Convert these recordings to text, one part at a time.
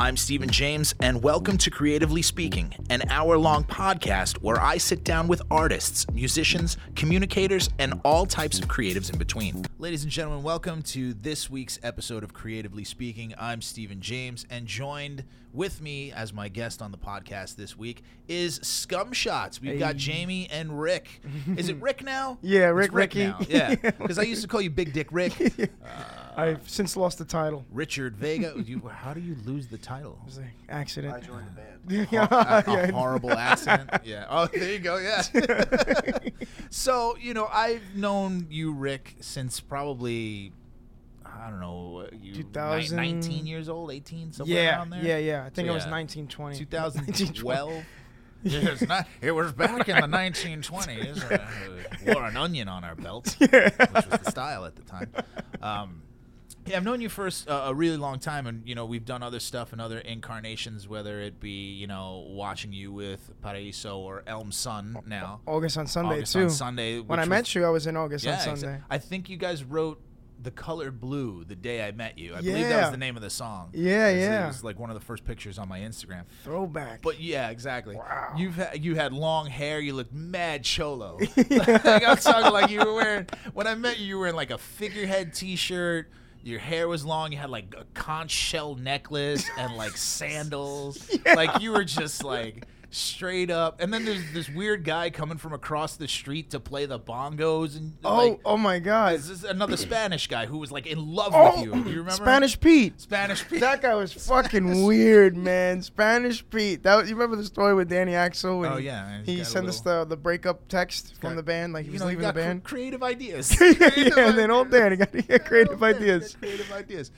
I'm Steven James, and welcome to Creatively Speaking, an hour long podcast where I sit down with artists, musicians, communicators, and all types of creatives in between. Ladies and gentlemen, welcome to this week's episode of Creatively Speaking. I'm Steven James, and joined with me as my guest on the podcast this week is Scum Shots. We've got Jamie and Rick. Is it Rick now? Yeah, It's Rick Ricky. now. Yeah, because I used to call you Big Dick Rick. Uh, I've since lost the title. Richard Vega. You, how do you lose the title? It was an accident. I joined the band. a, a Yeah. horrible accident. Yeah. Oh, there you go. Yeah. so you know, I've known you, Rick, since probably I don't know, uh, you 2000 19 years old, 18, somewhere yeah, around there. yeah, yeah. I think So, it was yeah. 1920. 2012. Yeah, it's not, it was back in the 1920s. Uh, we wore an onion on our belts, which was the style at the time. Um, yeah, I've known you for uh, a really long time, and you know we've done other stuff and other incarnations, whether it be you know watching you with Paraiso or Elm Sun now. August on Sunday August too. on Sunday. when I met you, I was in August yeah, on Sunday. I think you guys wrote "The Color Blue" the day I met you. I believe that was the name of the song. Yeah, It was- yeah. It was like one of the first pictures on my Instagram. Throwback. But yeah, exactly. Wow. You've ha- you had long hair. You looked mad cholo. like, I'm talking like you were wearing. When I met you, you were wearing like a figurehead T-shirt. Your hair was long. You had like a conch shell necklace and like sandals. Like you were just like straight up. And then there's this weird guy coming from across the street to play the bongos and oh, like, oh my God. this is another Spanish guy who was like in love Oh, with you. You remember? him? Spanish Pete. Spanish. Pete. That guy was fucking weird, man. Spanish Pete. That was, you remember the story with Danny Axel? when Oh, yeah, He got sent us the the breakup text from the band, like he was know, leaving the got band. creative ideas. yeah, and then old. Danny got yeah, creative got ideas. Creative ideas.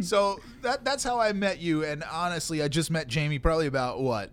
So that that's how I met you, and honestly, I just met Jamie probably about what.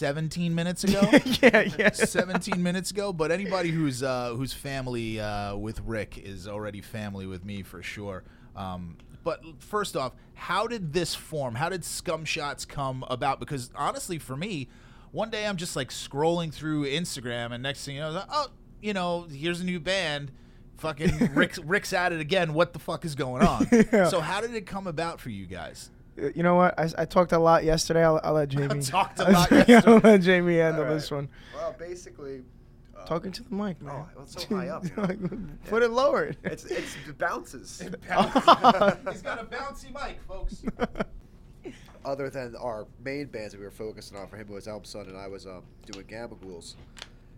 17 minutes ago? Yeah, yeah. 17 minutes ago? But anybody who's uh, who's family uh, with rick is already family with me for sure. Um, but first off how did this form? How did scum shots come about? Because honestly for me one day i'm just like scrolling through instagram and next thing you know like, oh you know here's a new band. Fucking rick's, rick's at it again. What the fuck is going on? Yeah. so how did it come about for you guys You know what? I, I talked a lot yesterday. I'll, I'll let Jamie. talked a lot I'll yesterday. let Jamie handle All this one. Well, basically, uh, Talking to the mic, man. Oh, it's so high up, you know. Put it lower. It's it's it bounces. he's got a bouncy mic folks Other than our main bands that we were focusing on, for him it was Elm Sun and I was um, doing Gamma Ghouls.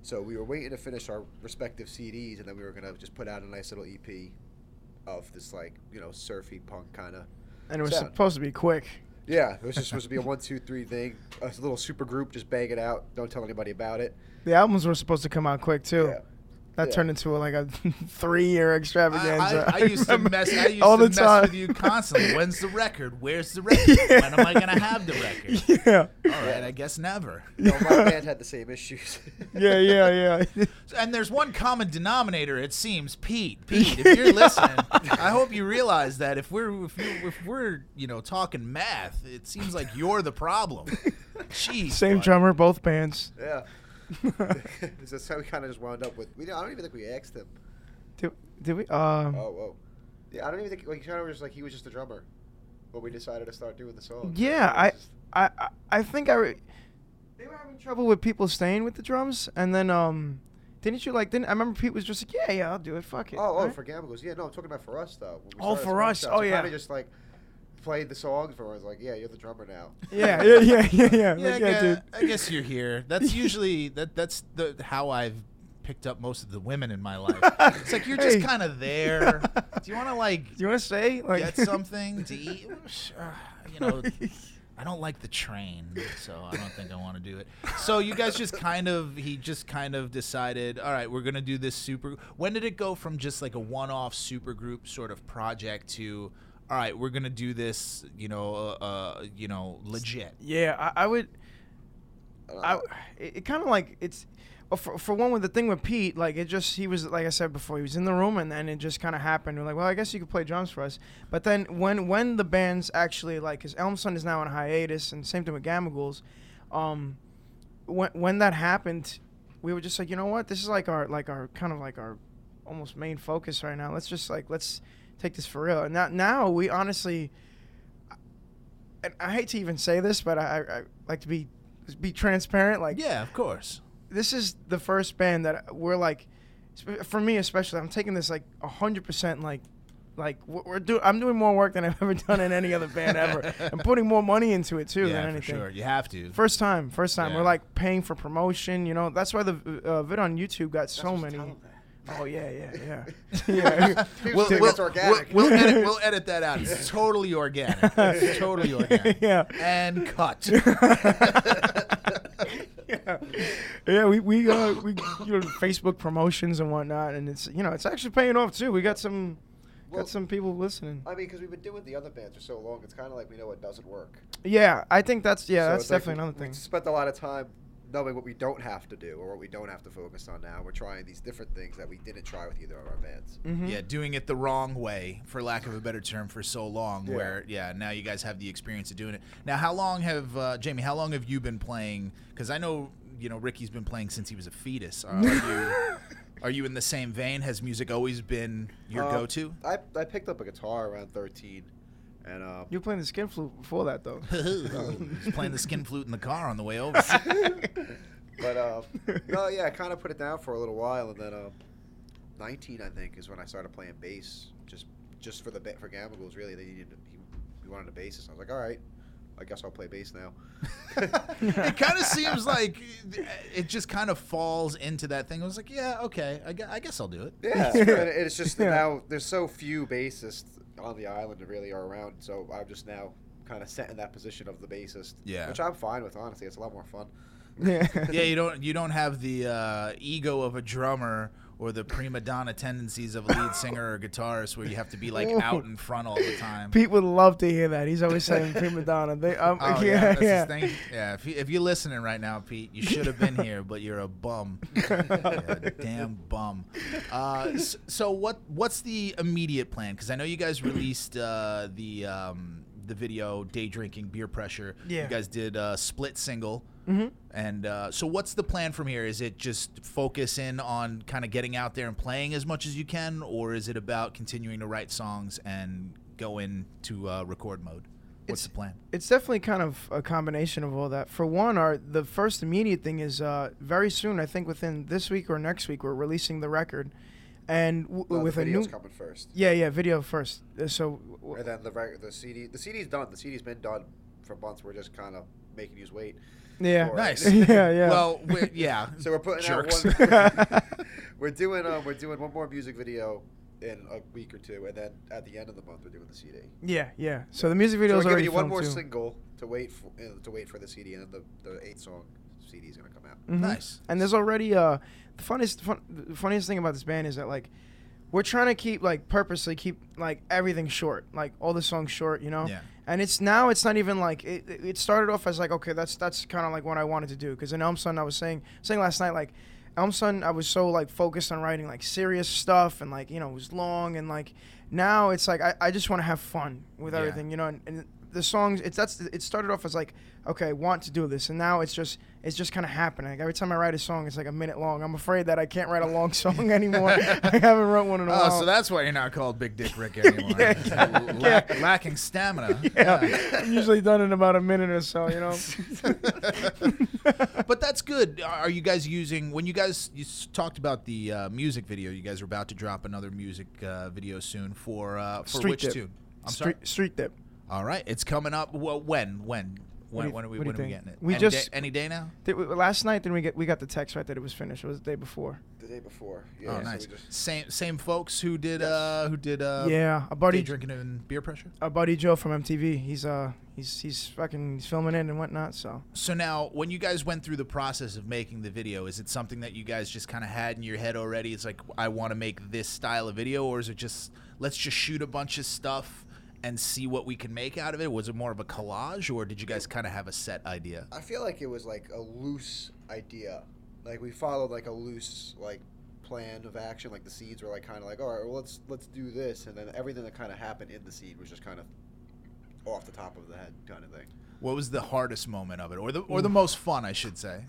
So we were waiting to finish our respective CDs, and then we were gonna just put out a nice little EP of this like you know surfy punk kind of. And it was Sound. supposed to be quick. Yeah, it was just supposed to be a one, two, three thing. A little super group, just bang it out. Don't tell anybody about it. The albums were supposed to come out quick too. Yeah. That Yeah. turned into like a three-year extravaganza. I, I used to mess. I used all to the mess time. with you constantly. When's the record? Where's the record? When am I gonna have the record? yeah, All right, I guess never. No, my band had the same issues. yeah, yeah, yeah. And there's one common denominator. It seems, Pete. Pete, if you're listening, I hope you realize that if we're if, you if we're you know talking math, it seems like you're the problem. Jeez. Same bud. drummer, both bands. yeah. That's how we kind of just wound up with. We, I don't even think we asked him. Did, did we? Um, Oh, whoa. Yeah, I don't even think like of was like he was just a drummer, but we decided to start doing the song. Yeah, I, just- I, I- I think I. Re- they were having trouble with people staying with the drums, and then um, didn't you like? Didn't I remember Pete was just like, yeah, yeah, I'll do it. Fuck it. Oh, oh, right? for Ghouls. Yeah, no, I'm talking about for us though. Oh, for us. Oh, we yeah. Kind of just like played the songs for us. Like, yeah, you're the drummer now. yeah, yeah, yeah, yeah, yeah. Yeah, like, I, yeah, guess, dude. I guess you're here. That's usually that. That's the how I've picked up most of the women in my life. It's like you're just Hey. kind of there. Do you want to like Do you want to say like get something to eat? Uh, you know, I don't like the train, so I don't think I want to do it. So you guys just kind of he just kind of decided, all right, we're gonna do this super. When did it go from just like a one-off super group sort of project to, all right, we're gonna do this, you know, uh, uh you know, legit. Yeah, I, I would. I, Uh, it, it kind of like it's for, for one with the thing with Pete, like it just he was like I said before, he was in the room and then it just kind of happened. We're like, well, I guess you could play drums for us. But then when when the band's actually like, because Elm Sun is now on hiatus, and same thing with Gamma Ghouls, um, when when that happened, we were just like, you know what, this is like our like our kind of like our almost main focus right now. Let's just like let's take this for real. And now now we honestly and I hate to even say this, but I, I, like to be be transparent. Like Yeah, of course. this is the first band that we're like, for me especially, I'm taking this like hundred percent like. Like we're we're do, I'm doing more work than I've ever done in any other band ever. I'm putting more money into it too yeah, than for anything. sure. You have to. First time, first time. Yeah. We're like paying for promotion. You know, that's why the uh, vid on YouTube got so Just many. Tell 'em that. Oh yeah, yeah, yeah. yeah. People We'll, think we'll, it's organic. we'll, we'll edit, we'll edit that out. It's totally organic. It's totally organic. yeah. And cut. yeah, yeah. We we uh we you know Facebook promotions and whatnot, and it's you know it's actually paying off too. We got some Well- got some people listening. I mean, because we've been doing the other bands for so long, it's kind of like we know what doesn't work. Yeah, I think that's yeah So that's it's like definitely we- another thing. We spent a lot of time knowing what we don't have to do or what we don't have to focus on now. We're trying these different things that we didn't try with either of our bands. Mhm. Yeah, doing it the wrong way, for lack of a better term, for so long. Yeah. Where yeah, now you guys have the experience of doing it. Now, how long have uh, Jamie? How long have you been playing? Because I know you know Ricky's been playing since he was a fetus. Are you are you in the same vein? Has music always been your Uh, go-to? I, I picked up a guitar around 13, and um, You were playing the skin flute before that though. He's playing the skin flute in the car on the way over. but uh, no, yeah, I kind of put it down for a little while, and then uh, 19, I think, is when I started playing bass, just just for the ba- for Gamma Ghouls. Really, they needed he, he wanted a bassist. I was like, all right, I guess I'll play bass now. it kind of seems like it just kind of falls into that thing. I was like, yeah, okay, I gue- I guess I'll do it. Yeah, it's just Yeah. now there's so few bassists on the island really are around, so I'm just now kind of set in that position of the bassist. Yeah. which I'm fine with. Honestly, it's a lot more fun. yeah. yeah, you don't you don't have the uh, ego of a drummer or the prima donna tendencies of a lead singer or guitarist where you have to be like out in front all the time. Pete would love to hear that. He's always saying prima donna. They, um, Oh, yeah, yeah, that's yeah. thing. Yeah, if, you, if you're listening right now, Pete, you should have been here, but you're a bum. Yeah, damn bum. Uh, so what what's the immediate plan? Because I know you guys released uh, the um, the video "Day Drinking Beer Pressure." Yeah. You guys did a split single. Hmm And uh, so, what's the plan from here? Is it just focus in on kind of getting out there and playing as much as you can, or is it about continuing to write songs and go into uh, record mode? What's It's- the plan? It's definitely kind of a combination of all that. For one, our the first immediate thing is uh, very soon. I think within this week or next week, we're releasing the record, and w- No, with the a new coming first, yeah yeah video first. Uh, so w- and then the reg- the CD the CD's done. The CD's been done for months. We're just kind of making you wait. Yeah for it. Nice. yeah yeah. Well, we're, yeah. So we're putting Jerks. out one. we're doing um, we're doing one more music video in a week or two, and then at the end of the month we're doing the CD. yeah yeah. So the music So video we're is giving already you one filmed more too. single to wait for uh, to wait for the CD, and then the the eight song CD is gonna come out. Mhm. Nice. And there's already uh the funniest fun, the funniest thing about this band is that like we're trying to keep like purposely keep like everything short, like all the songs short, you know. Yeah. And it's now it's not even like it, it started off as like okay that's that's kind of like what I wanted to do because in Elm Sun I was saying saying last night like Elm Sun I was so like focused on writing like serious stuff and like you know it was long and like now it's like I, I just want to have fun with Yeah. everything you know and, and the songs it's that's it started off as like okay want to do this and now it's just it's just kind of happening like every time I write a song it's like a minute long I'm afraid that I can't write a long song anymore I haven't wrote one in a while. Oh, while so that's why you're not called Big Dick Rick anymore. Yeah, yeah. Lacking stamina. yeah I'm usually done in about a minute or so you know but that's good. Are you guys using when you guys you talked about the uh, music video? You guys are about to drop another music uh, video soon for uh, for Street which Dip. tune? I'm street, sorry. street dip All right, it's coming up. Well, when when when you- when are we when you are we getting it? We any just- day, any day now. Did we- last night then we get we got the text right that it was finished it was the day before The day before. Yeah, oh, so nice. we just- Same same folks who did Yes. uh who did uh yeah a Day buddy drinking and beer pressure. our buddy Joe from MTV he's uh he's he's fucking he's filming it and whatnot so So now, when you guys went through the process of making the video, is it something that you guys just kind of had in your head already? It's like I want to make this style of video, or is it just let's just shoot a bunch of stuff and see what we can make out of it? Was it more of a collage, or did you guys kind of have a set idea? I feel like it was like a loose idea. Like we followed like a loose like plan of action. Like the seeds were like kind of like, all right, well let's let's do this, and then everything that kind of happened in the seed was just kind of off the top of the head kind of thing. What was the hardest moment of it, or the or the most fun, I should say?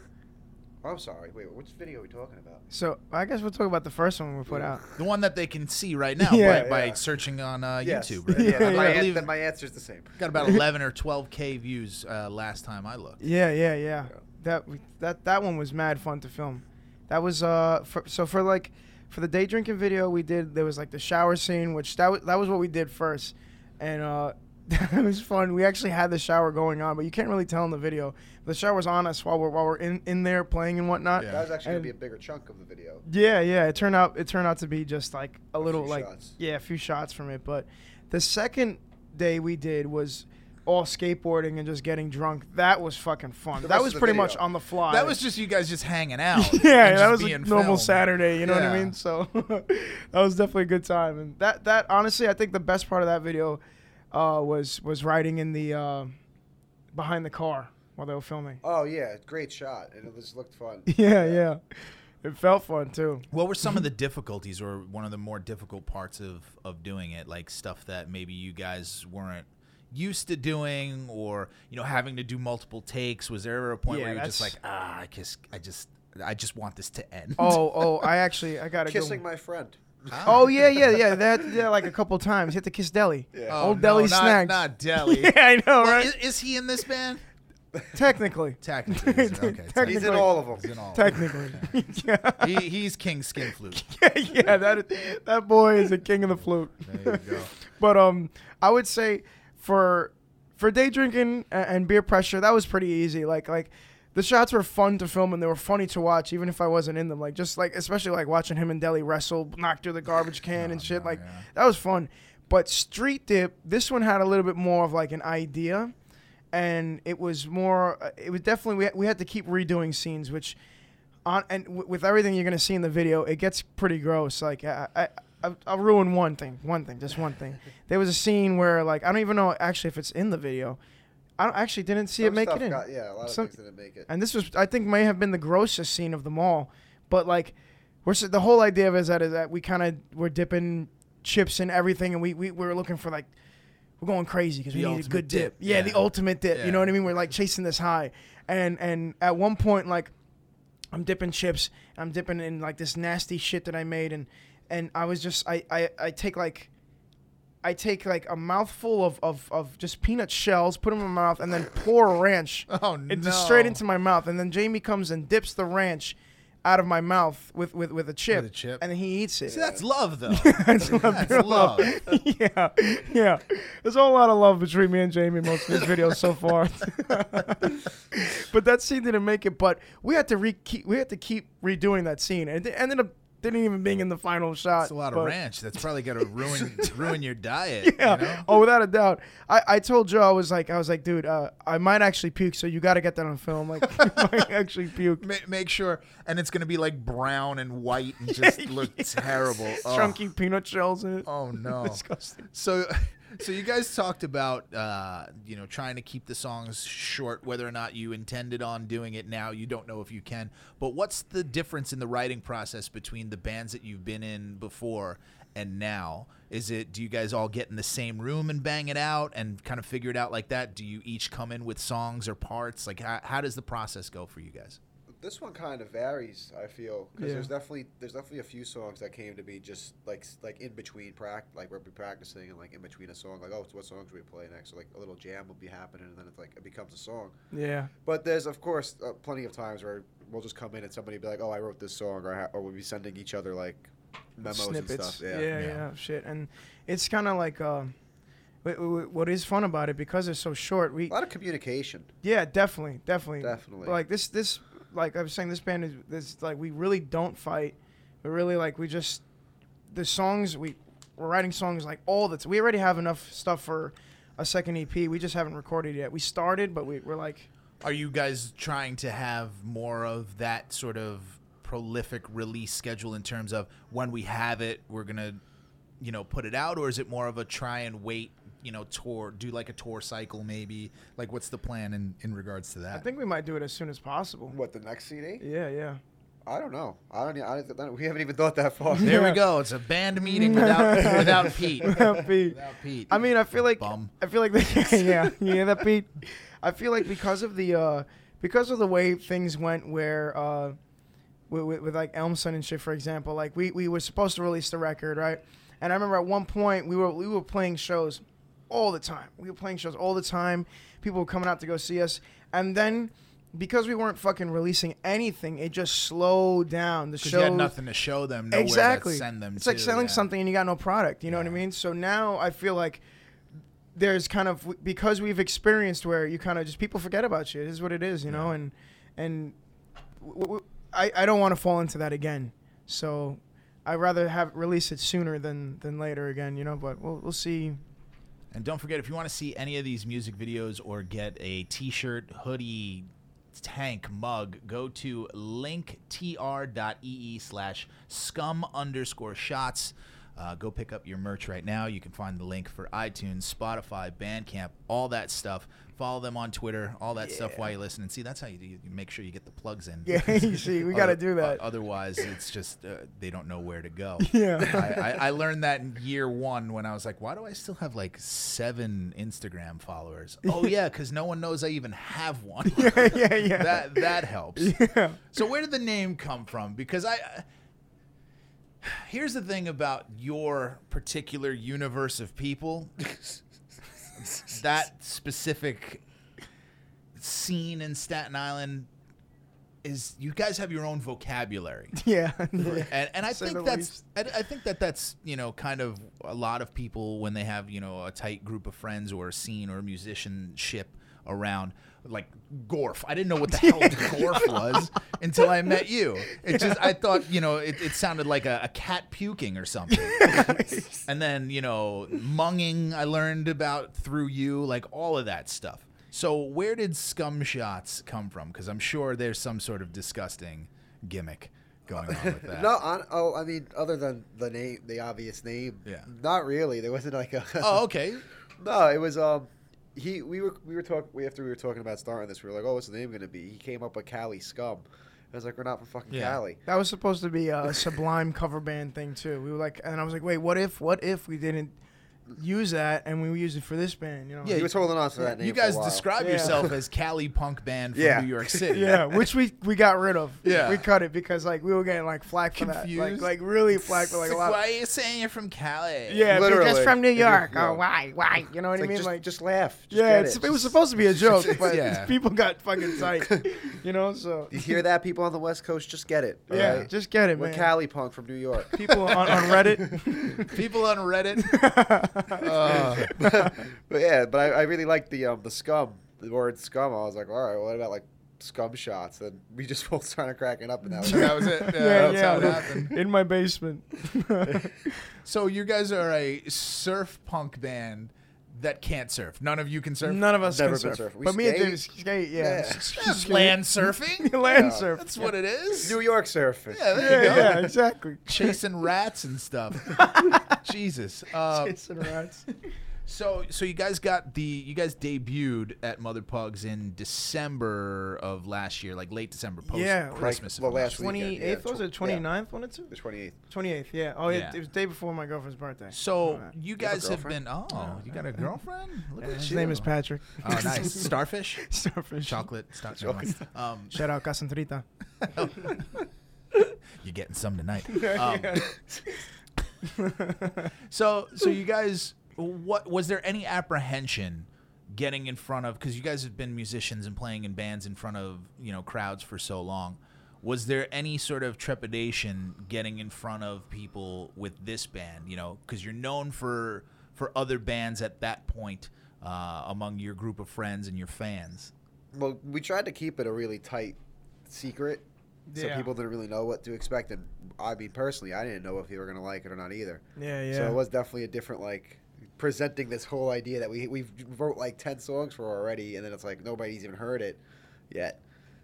Oh, I'm sorry. Wait, which video are we talking about? So I guess we'll talk about the first one we put out. The one that they can see right now Yeah, by, by yeah. searching on uh, Yes. YouTube. Right? Yeah, I my, an- believe then my answer's the same. got about 11 or 12k views uh, last time I looked. Yeah, yeah, yeah. Yeah. That we- that that one was mad fun to film. That was uh for, so for like for the day drinking video we did there was like the shower scene which that was, that was what we did first, and uh that was fun. We actually had the shower going on, but you can't really tell in the video. The shower's on us while we're while we're in, in there playing and whatnot. Yeah. That was actually gonna be a bigger chunk of the video. Yeah, yeah. It turned out it turned out to be just like a, A little like shots. yeah, a few shots from it. But the second day we did was all skateboarding and just getting drunk. That was fucking fun. That was pretty video. much on the fly. That was just you guys just hanging out. yeah, that was a normal filmed. Saturday. You know what I mean? So that was definitely a good time. And that that honestly, I think the best part of that video uh, was was riding in the uh, behind the car while they were filming. Oh yeah, great shot, and it was looked fun. Yeah, yeah. It felt fun too. What were some of the difficulties or one of the more difficult parts of, of doing it? Like stuff that maybe you guys weren't used to doing or, you know, having to do multiple takes? Was there ever a point Yeah, where you're just like, ah, I just, I just, I just want this to end? Oh, oh, I actually I got to Kissing go. my friend. Oh yeah, yeah, yeah. That yeah, like a couple times. Hit the Kiss Deli. Yeah. Oh, Old no, Deli not, snacks. Not Deli. Yeah, I know, Well, right? is, is he in this band? Technically, Technically. is it? Okay. He's in all of them. He's in all. technically. yeah. He, he's King Skin Flute. yeah, that that boy is the king of the flute. There you go. But um, I would say for for day drinking a- and beer pressure, that was pretty easy. Like like the shots were fun to film and they were funny to watch, even if I wasn't in them. Like just like especially like watching him and Deli wrestle, knock through the garbage can and shit. like yeah. that was fun. But street dip, this one had a little bit more of like an idea, and it was more. uh, It was definitely we had, we had to keep redoing scenes, which on and w- with everything you're gonna see in the video, it gets pretty gross. Like I, I, I I'll ruin one thing, one thing, just one thing. There was a scene where like I don't even know actually if it's in the video. I actually didn't see it Some make it in. got- yeah, a lot of Some- things didn't make it. And this was, I think, may have been the grossest scene of them all. But like, we're the whole idea of it is that is that we kind of were dipping chips in everything, and we we, we were looking for like, we're going crazy because we The need a good dip. dip, Yeah, the ultimate dip. Yeah. You know what I mean? We're like chasing this high, and and at one point like, I'm dipping chips, I'm dipping in like this nasty shit that I made, and and I was just I I, I take like. I take like a mouthful of, of, of just peanut shells, put them in my mouth, and then pour ranch Oh, no. into straight into my mouth, and then Jamie comes and dips the ranch out of my mouth with with, with a chip, With a chip. and he eats it. See, that's love, though. That's love, That's pure love. yeah, yeah. There's a whole lot of love between me and Jamie most of these videos so far. but that scene didn't make it. But we had to re keep, we had to keep redoing that scene, and it ended up didn't even being in the final shot. That's a lot of but- ranch. That's probably gonna ruin ruin your diet. Yeah. You know? Oh, without a doubt. I, I told Joe I was like I was like, dude, uh, I might actually puke, so you got to get that on film. Like, I might actually puke. Ma- make sure, and it's gonna be like brown and white and just look Yes. terrible. Chunky peanut shells in it. Oh no. Disgusting. So, so you guys talked about uh, you know trying to keep the songs short, whether or not you intended on doing it. Now you don't know if you can. But what's the difference in the writing process between the bands that you've been in before and now? Is it do you guys all get in the same room and bang it out and kind of figure it out like that? Do you each come in with songs or parts? Like how, how does the process go for you guys? This one kind of varies. I feel because Yeah. there's definitely there's definitely a few songs that came to be just like like in between practice, like we're be practicing and like in between a song like oh what songs do we play next so like a little jam will be happening and then it's like it becomes a song. Yeah. But there's of course uh, plenty of times where we'll just come in and somebody be like oh I wrote this song or I ha- or we'll be sending each other like memos Snippets. and stuff. Yeah, Yeah. yeah, Yeah. shit. And it's kind of like uh, wh- wh- what is fun about it because it's so short. We A lot of communication. yeah, definitely, definitely, Definitely. Like this, this, like I was saying, this band is this like we really don't fight. We really like we just the songs we we're writing songs like all the t- we already have enough stuff for a second EP. We just haven't recorded yet. We started, but we, we're like Are you guys trying to have more of that sort of prolific release schedule in terms of when we have it, we're gonna, you know, put it out, or is it more of a try and wait, you know, tour, do like a tour cycle maybe? Like, what's the plan in in regards to that? I think we might do it as soon as possible. What the next CD? Yeah, yeah. I don't know. I don't. I don't we haven't even thought that far. there we go. It's a band meeting without without Pete. Without Pete. Without Pete. I mean, I feel like Bum. I feel like the, yeah, yeah, that Pete. I feel like because of the uh, because of the way things went, where uh, with, with, with like Elm Sun and shit, for example, like we, we were supposed to release the record, right? And I remember at one point we were we were playing shows all the time. We were playing shows all the time. People were coming out to go see us, and then because we weren't fucking releasing anything, it just slowed down. The show you had nothing to show them, nowhere exactly. to send them it's to. like selling yeah. something and you got no product. You know what I mean? So now I feel like there's kind of because we've experienced where you kind of just people forget about you. It is what it is, you know. Yeah. And and w- w- I I don't want to fall into that again. So I'd rather have release it sooner than than later again, you know. But we'll we'll see. And don't forget, if you want to see any of these music videos or get a T-shirt, hoodie, tank, mug, go to linktr.ee slash scum underscore shots. Uh, go pick up your merch right now. You can find the link for iTunes, Spotify, Bandcamp, all that stuff. Follow them on Twitter, all that stuff while you listen. And see, that's how you, do, you make sure you get the plugs in. Yeah, you see, we got to do that. Otherwise, it's just uh, they don't know where to go. Yeah. I, I, I learned that in year one when I was like, why do I still have like seven Instagram followers? Oh yeah, because no one knows I even have one. yeah, yeah, yeah. that that helps. yeah. So where did the name come from? Because I. I- Here's the thing about your particular universe of people. That specific scene in Staten Island is you guys have your own vocabulary Yeah. and, and I Say think that's I, I think that that's you know kind of a lot of people when they have you know a tight group of friends or a scene or a musicianship around like Gorf. I didn't know what the hell Gorf was until I met you. It just I thought you know it, it sounded like a, a cat puking or something. and then you know munging I learned about through you like all of that stuff. So where did scum shots come from? Because I'm sure there's some sort of disgusting gimmick going on with that. No, on, oh, I mean, other than the name, the obvious name. Yeah. Not really. There wasn't like a. Oh, okay. No, it was um. He we were we were talking We after we were talking about starting this. We were like, oh, what's the name gonna be? He came up with Cali Scum. I was like, we're not from fucking Yeah. Cali. That was supposed to be a Sublime cover band thing too. We were like, and I was like, wait, what if, what if we didn't use that and we used it for this band? You know? Yeah, He was holding on to that name. You for a guys while. describe Yeah. yourself as Cali punk band from Yeah. New York City. yeah, which we we got rid of. Yeah. we cut it because like we were getting like flack for that, like Confused? like really flack for like a lot. Why are you saying you're from Cali? yeah, Literally. because from New If York. yeah. Oh, why, why? You know what It's I like, mean? just, like, just laugh. Just yeah, get it's, it. it was supposed to be a joke, but Yeah. people got fucking tight. you know, so You hear that, people on the West Coast? Just get it. all yeah, right? just get it, We're man. Cali punk from New York. People on, on Reddit. People on Reddit. Uh, but yeah, but I, I really like the um the scum, the word scum. I was like, all right, what about like scum shots? And we just both started cracking up, and that was that was it. Yeah, yeah, that's yeah, how it happened. in my basement. So you guys are a surf punk band that can't surf. None of you can surf. None of us Never can been surf. surf. We But me and skate. James skate, yeah. Yeah. That's land surfing. Land Yeah. surf. That's what it is. New York surfing. Yeah, there Yeah, you go. yeah, exactly. Chasing rats and stuff. Jesus. Uh, Chasing rats. So, so you guys got the you guys debuted at Mother Pugs in December of last year, like late December, post Yeah, like, Christmas. well, if last week. mistaken. 28th, yeah, was it? tw- 29th, one or two? The 28th. 28th, yeah. Oh, Yeah. It, it was the day before my girlfriend's birthday. So Alright. you You have a guys have been. girlfriend? Oh, you got a girlfriend? Look Yeah, at his you. name is Patrick. Oh, nice. Starfish. Starfish. Chocolate. Star- Chocolate. Um, Shout out Casantrita. you're getting some tonight. Um, so, so you guys, what was there any apprehension getting in front of? Because you guys have been musicians and playing in bands in front of you know crowds for so long. Was there any sort of trepidation getting in front of people with this band? You know, because you're known for for other bands at that point uh, among your group of friends and your fans. Well, we tried to keep it a really tight secret, so people didn't really know what to expect. And I mean, personally, I didn't know if you were gonna like it or not either. Yeah, yeah. So it was definitely a different like presenting this whole idea that we we wrote like ten songs for already, and then it's like nobody's even heard it yet.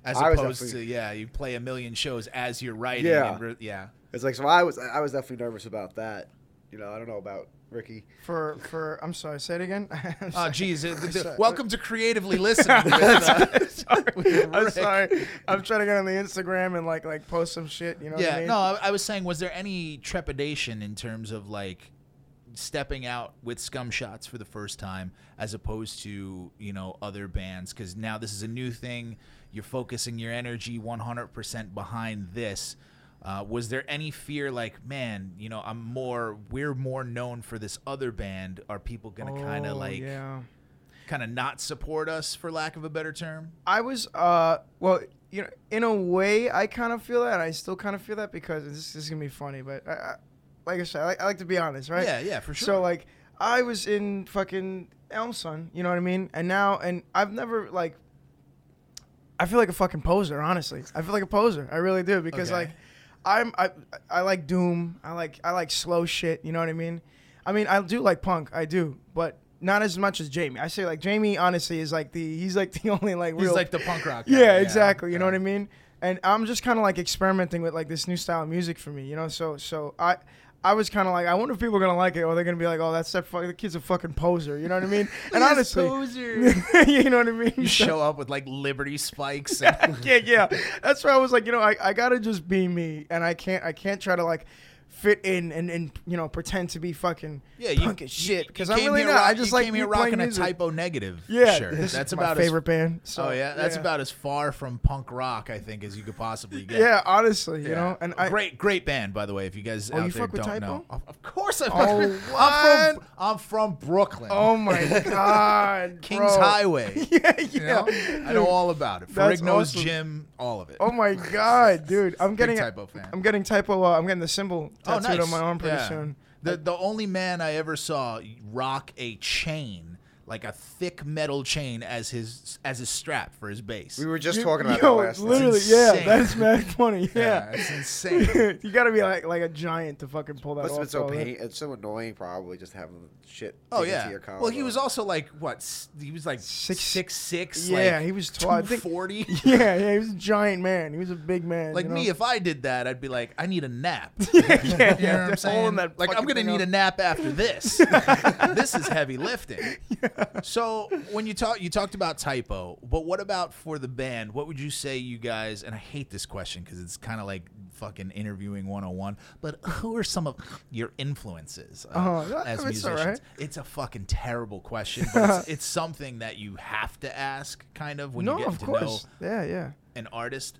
As I opposed to yeah, you play a million shows as you're writing. Yeah. and re- yeah. It's like so I was I was definitely nervous about that. You know, I don't know about Ricky. for for I'm sorry, say it again. Oh, sorry. geez. uh, th- th- welcome to Creatively Listening. with, uh, sorry. I'm sorry. I'm trying to get on the Instagram and like like post some shit. You know what I Yeah, mean? no, I, I was saying, was there any trepidation in terms of like, stepping out with Scum Shots for the first time, as opposed to you know other bands? Because now this is a new thing. You're focusing your energy 100% behind this. Uh, was there any fear, like, man, you know, I'm more, we're more known for this other band? Are people gonna kind of Oh, like, yeah. kind of not support us, for lack of a better term? I was uh well you know in a way I kind of feel that I still kind of feel that because this, this is gonna be funny but I, like I said I like, I like to be honest right Yeah, yeah, for sure. so like I was in fucking Elm Sun you know what I mean and now and I've never like I feel like a fucking poser honestly I feel like a poser I really do because Okay. like I'm I I like doom I like I like slow shit you know what I mean I mean I do like punk I do but not as much as Jamie I say like Jamie honestly is like the he's like the only like real, He's like the punk rock. guy, yeah, exactly. You know yeah. what I mean? And I'm just kind of like experimenting with like this new style of music for me, you know. So so I I was kind of like I wonder if people are gonna like it or they're gonna be like, oh, that's that fuck, the kid's a fucking poser. You know what I mean? and Look at this honestly, poser. you know what I mean? You show up with like Liberty spikes. And, yeah, yeah. That's why I was like, you know, I, I gotta just be me, and I can't I can't try to like fit in and, and you know pretend to be fucking yeah, you, punk as shit because I'm really not. I rock- just you like came here rocking a Type O Negative. Yeah, shirt. that's is my about favorite band. So oh yeah, that's about as far from punk rock I think as you could possibly get. yeah, honestly, you Yeah. know. And I great, great band by the way. If you guys Oh, out you there don't Type O? know, of, course I. Oh, I'm from I'm from Brooklyn. oh my god, Kings. Highway. yeah, You yeah. know, I know all about it. Ferrigno's awesome. gym, all of it. Oh my god, dude! I'm getting Type O fan. I'm getting Type O. Uh, I'm getting the symbol Oh, tattooed nice. on my arm pretty Yeah. soon. The the only man I ever saw rock a chain, like a thick metal chain, as his as his strap for his bass. We were just You- talking about yo, that last night. literally, It's yeah, that's mad funny. Yeah, it's insane. you gotta be like like a giant to fucking pull that Must have off. been so though. pain. It's so annoying, probably just having shit. Oh dig into yeah. Your Well, he was also like what? He was like Six- six six. Yeah, like he was tall. I two think- forty. Yeah, yeah, he was a giant man. He was a big man. Like you know? me, if I did that, I'd be like, I need a nap. yeah, You yeah, know what I'm saying? that like I'm gonna need up. a nap after this. this is heavy lifting. So when you talk, you talked about Type O, but what about for the band? What would you say, you guys? And I hate this question because it's kind of like fucking interviewing 101. But who are some of your influences uh, Oh, that- as musicians? right. It's a fucking terrible question, but it's, it's something that you have to ask, kind of when no, you get of to course. know Yeah, yeah. an artist.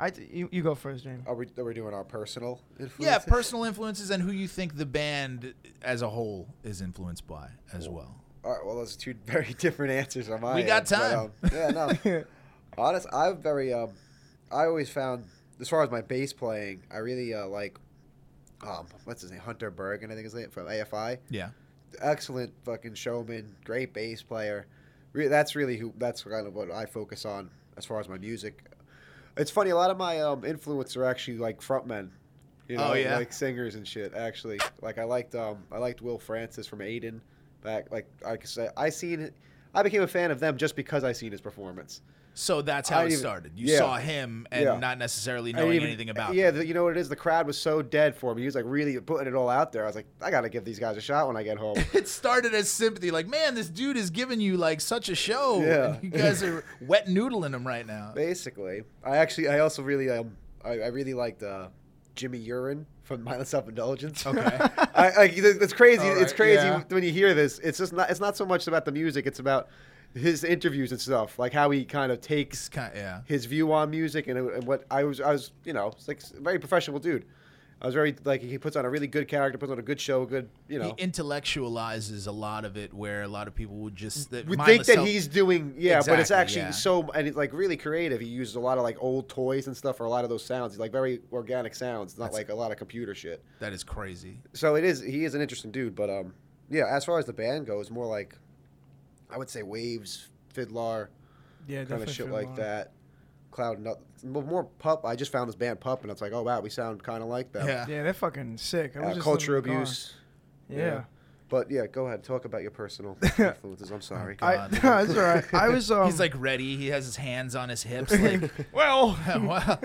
I t- you, you go first, James. Are we, are we doing our personal Yeah, personal influences and who you think the band as a whole is influenced by as well. All right, well, those are two very different answers on my We got end, but, time. um, yeah, no. Honest, I'm very. Um, I always found, as far as my bass playing, I really uh, like. Um, what's his name? Hunter Burgan, I think his name from AFI. Yeah. Excellent fucking showman, great bass player. Re- that's really who. That's kind of what I focus on as far as my music. It's funny. A lot of my um, influence are actually like frontmen. You know, Oh, yeah? like singers and shit. Actually, like I liked um, I liked Will Francis from Aiden. Back, like I could say, I seen. I became a fan of them just because I seen his performance. So that's how I it even- started. You yeah. saw him and Yeah. not necessarily knowing even- anything about Yeah, the, you know what it is. The crowd was so dead for me. He was like really putting it all out there. I was like, I gotta give these guys a shot when I get home. It started as sympathy, like, man, this dude is giving you like such a show. Yeah. and you guys are wet noodling him right now. Basically, I actually, I also really, um, I, I really liked uh, Jimmy Urine from Mindless Self Indulgence. Okay. I, I, it's crazy. All It's crazy yeah. when you hear this. It's just not. It's not so much about the music. It's about his interviews and stuff, like how he kind of takes kind yeah. his view on music and, and what I was. I was, you know, it's like a very professional dude. I was very like he puts on a really good character, puts on a good show, a good, you know. He intellectualizes a lot of it, where a lot of people would just that would think that self- he's doing yeah, but it's actually yeah. so and it's like really creative. He uses a lot of like old toys and stuff for a lot of those sounds. He's like very organic sounds, not That's- like a lot of computer shit. that is crazy. So it is. He is an interesting dude, but um, yeah. As far as the band goes, more like I would say Wavves, FIDLAR, Yeah, kind of shit feel like that. Cloud, no, more Pup. I just found this band Pup, and it's like, oh wow, we sound kind of like them. Yeah. Yeah, they're fucking sick. Uh, culture listening in the car. abuse. Yeah. But yeah, go ahead. Talk about your personal influences. I'm sorry. Oh, I, God. no, it's all right. I was um, he's like ready. He has his hands on his hips. Like, well, well,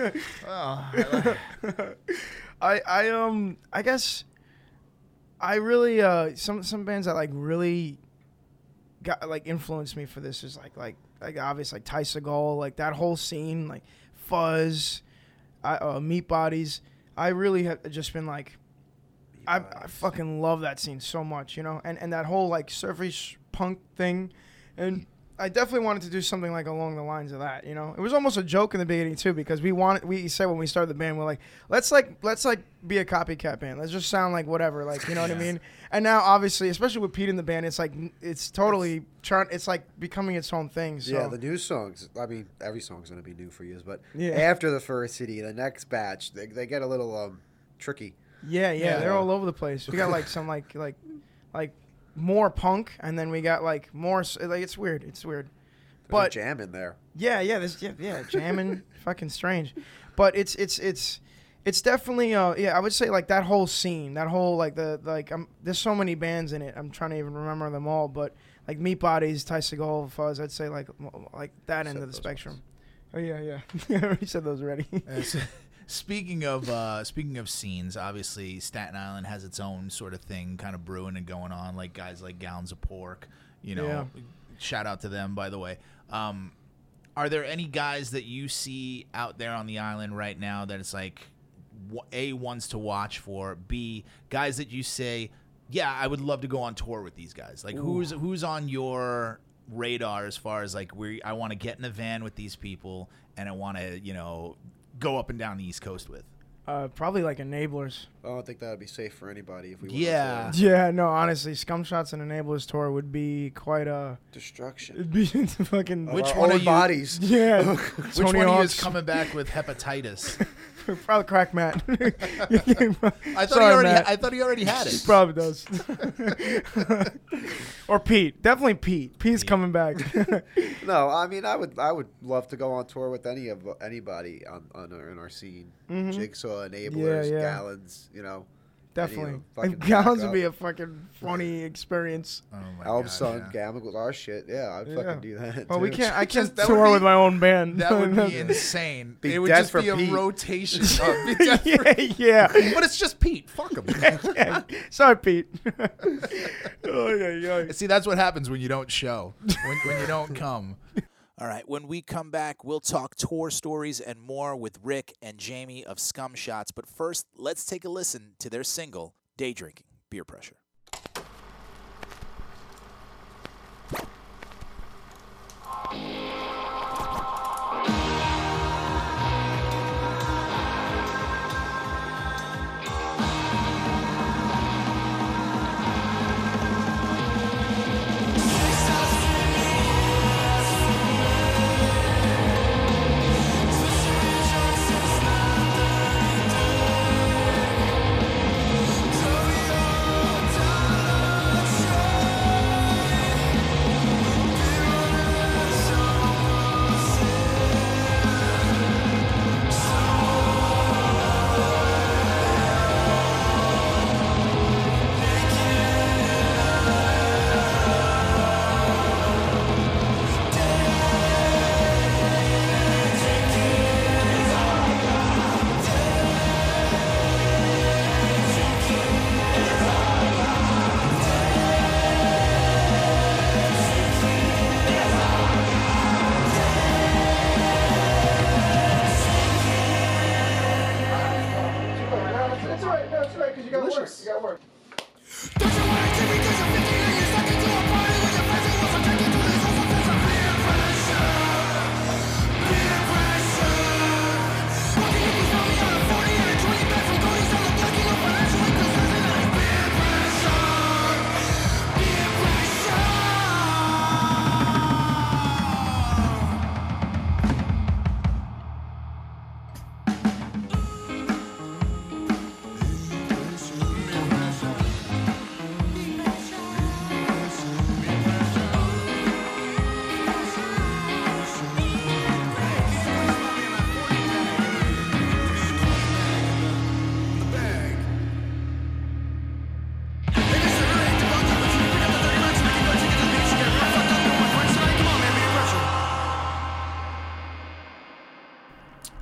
oh, I I um I guess I really uh some some bands that like really got like influenced me for this is like like like obvious like Ty Segall like that whole scene like Fuzz, I, uh, Meat Bodies. I really have just been like I, I fucking love that scene so much, you know, and and that whole like surfy punk thing, and I definitely wanted to do something like along the lines of that, you know. It was almost a joke in the beginning too because we wanted we said when we started the band we're like let's like let's like be a copycat band. Let's just sound like whatever, like you know what I mean. And now obviously, especially with Pete in the band, it's like it's totally trying. It's like becoming its own thing. So. Yeah, the new songs. I mean, every song's gonna be new for you, but Yeah. after the first city, the next batch, they, they get a little um tricky. Yeah, yeah, Yeah. they're all over the place. We got like some like like like more punk, and then we got like more like it's weird. It's weird. There's But jam in there. yeah, yeah, this yeah, yeah jamming, fucking strange. But it's it's it's it's definitely uh yeah I would say like that whole scene, that whole like the like um there's so many bands in it. I'm trying to even remember them all, but like Meat Bodies, Ty Segall, Fuzz, I'd say like like that end of the spectrum. Oh yeah, yeah, I already said those already. Speaking of uh, speaking of scenes, obviously Staten Island has its own sort of thing, kind of brewing and going on. Like guys like Gallons of Pork, you know. Yeah. Shout out to them, by the way. Um, are there any guys that you see out there on the island right now that it's like a ones to watch for, b guys that you say, yeah, I would love to go on tour with these guys. Like who's who's on your radar as far as like we I want to get in a van with these people and I want to you know go up and down the East Coast with. Uh, probably like enablers. I don't think that would be safe for anybody if we. went Yeah. tour. Yeah, no, honestly, Scum Shots and Enablers tour would be quite a. destruction. It'd be fucking. Of Which our one own of you- bodies? Yeah. Which Tony one of you is Hawk's- coming back with hepatitis? Probably crack Matt. I thought Sorry, he already Matt. I thought he already had it. He probably does. or Pete. Definitely Pete. Pete's Pete. coming back. No, I mean, I would, I would love to go on tour with any of anybody on, on our, in our scene. Mhm. Jigsaw, enablers, yeah. gallons. You know, Definitely. fucking Like, Gallons would be a fucking funny experience. Oh my Album God, Son, yeah. Gamma, our shit. Yeah, I'd Yeah. fucking do that. Well, we too. can't. I can't that would tour be- with my own band. That would be insane. Be it would death just for be a Pete. rotation. of be death for yeah, yeah. But it's just Pete. Fuck him. yeah. Sorry, Pete. oh yeah, yeah. See, that's what happens when you don't show, when, when you don't come. All right, when we come back, we'll talk tour stories and more with Rick and Jamie of Scum Shots. But first, let's take a listen to their single, Day Drinking, Beer Pressure.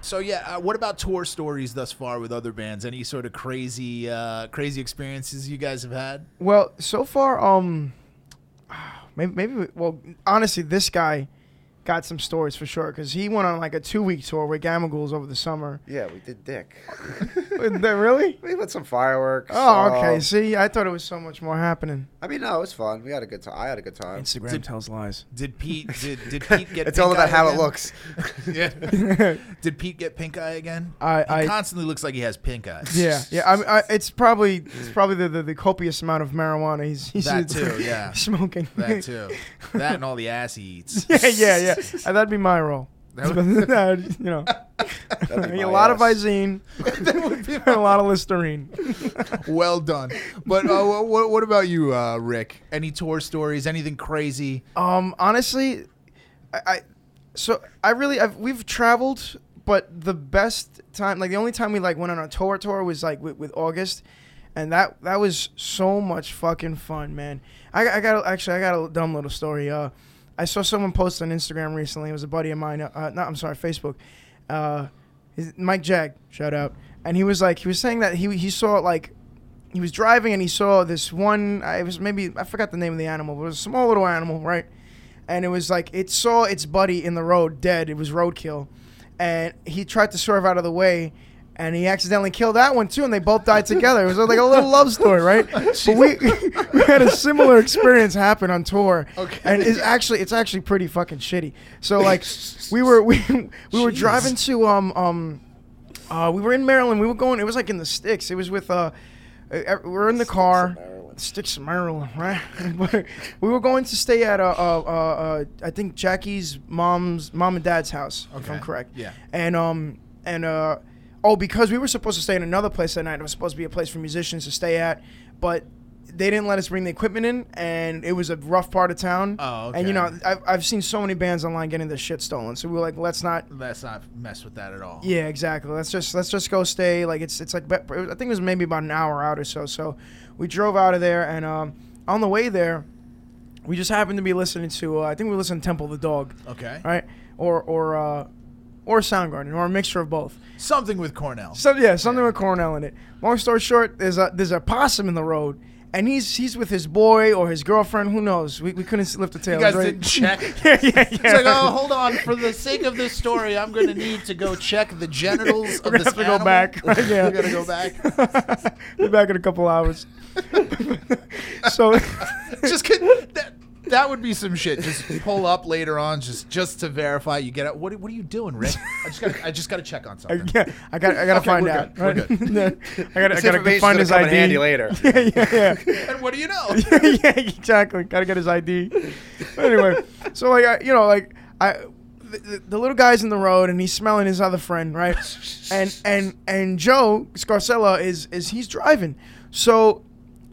So yeah, uh, what about tour stories thus far with other bands? Any sort of crazy, uh, crazy experiences you guys have had? Well, so far, um, maybe, maybe well, honestly, this guy, got some stories for sure because he went on like a two week tour with Gamma Ghouls over the summer. Yeah, we did dick. Really? we lit some fireworks. Oh, okay. um, See, I thought it was so much more happening. I mean, no, it was fun. We had a good time. I had a good time. Instagram Did- tells lies. Did Pete did, did Pete get? It's all about eye how it looks. Yeah. did Pete get pink eye again? I, He I constantly looks like he has pink eyes. yeah, yeah. I, I, it's probably it's probably the, the, the copious amount of marijuana he's he's That too, yeah. smoking. That too. That and all the ass he eats. yeah, yeah, yeah. That'd be my role. That would- you know, a lot of ass. Visine, a lot of Listerine. well done. But uh, what, what about you, uh, Rick? Any tour stories? Anything crazy? Um, honestly, I, I so I really I've, we've traveled, but the best time, like the only time we like went on a tour tour was like with, with August, and that that was so much fucking fun, man. I, I got actually I got a dumb little story. Uh, I saw someone post on Instagram recently. It was a buddy of mine. Uh, not I'm sorry, Facebook. Uh, Mike Jag, shout out. And he was like, he was saying that he he saw like he was driving and he saw this one. I was maybe I forgot the name of the animal, but it was a small little animal, right? And it was like it saw its buddy in the road dead. It was roadkill, and he tried to swerve out of the way, and he accidentally killed that one too, and they both died together. It was like a little love story, right? but we we had a similar experience happen on tour, Okay. and it's actually it's actually pretty fucking shitty. So like we were we we were Jeez. driving to um um uh we were in Maryland. We were going. It was like in the sticks. It was with uh. uh, We were in the car, sticks of Maryland, right? We were going to stay at uh, uh, uh, uh, I think Jackie's mom's mom and dad's house, if I'm correct. Yeah. And um and uh oh because we were supposed to stay in another place that night. It was supposed to be a place for musicians to stay at, but they didn't let us bring the equipment in, and it was a rough part of town. Oh, okay. And you know. I've, I've seen so many bands online getting their shit stolen, so we were like, let's not. Let's not mess with that at all. Yeah, exactly. Let's just let's just go stay. Like it's it's like I think it was maybe about an hour out or so. So we drove out of there, and um, on the way there, we just happened to be listening to. Uh, I think we listened to Temple of the Dog, Okay. right? Or or uh, or Soundgarden, or a mixture of both. Something with Cornell. So yeah, something Yeah. with Cornell in it. Long story short, there's a there's a possum in the road, and he's he's with his boy or his girlfriend. Who knows? We, we couldn't lift the tail. you guys right? didn't check. yeah, yeah, yeah. It's like, oh, hold on. For the sake of this story, I'm going to need to go check the genitals of this have to go back. Right? Yeah. We're going to go back. Be back in a couple hours. so Just kid, that, that would be some shit. Just pull up later on, just just to verify. You get out. What, what are you doing, Rick? I just got I just got to check on something. yeah, I got I gotta Okay, find we're out. good, we're right? good. Yeah. I gotta I gotta find his ID. handy later. yeah, yeah, yeah. And what do you know? yeah, exactly. Got to get his ID. But anyway, so like I, you know, like I, the, the, the little guy's in the road and he's smelling his other friend, right? and and and Joe Scarcella is is he's driving, so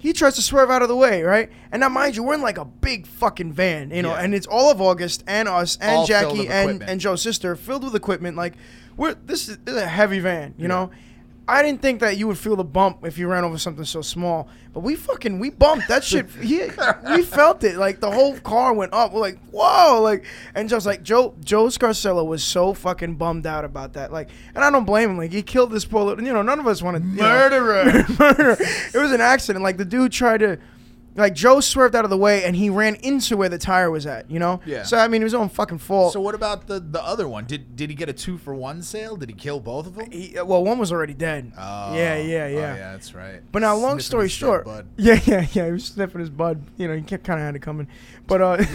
he tries to swerve out of the way, right? And now, mind you, we're in like a big fucking van, you know, Yeah. and it's all of August and us and All Jackie and and Joe's sister filled with equipment. Like, we're this is, this is a heavy van, you Yeah. know. I didn't think that you would feel the bump if you ran over something so small, but we fucking we bumped that shit. He, we felt it. Like the whole car went up. We're like, whoa! Like, and just like Joe Joe Scarcella was so fucking bummed out about that. Like, and I don't blame him. Like, he killed this poor little. You know, none of us want to Murderer. murder. It was an accident. Like the dude tried to. Like Joe swerved out of the way and he ran into where the tire was at, you know. Yeah. So I mean, it was his own fucking fault. So what about the the other one? Did did he get a two for one sale? Did he kill both of them? He, well, one was already dead. Oh, yeah, yeah, yeah. oh, yeah. that's right. But now, long Sniffing story short, bud. yeah, yeah, yeah, he was sniffing his bud. You know, he kept kind of had it coming. But uh,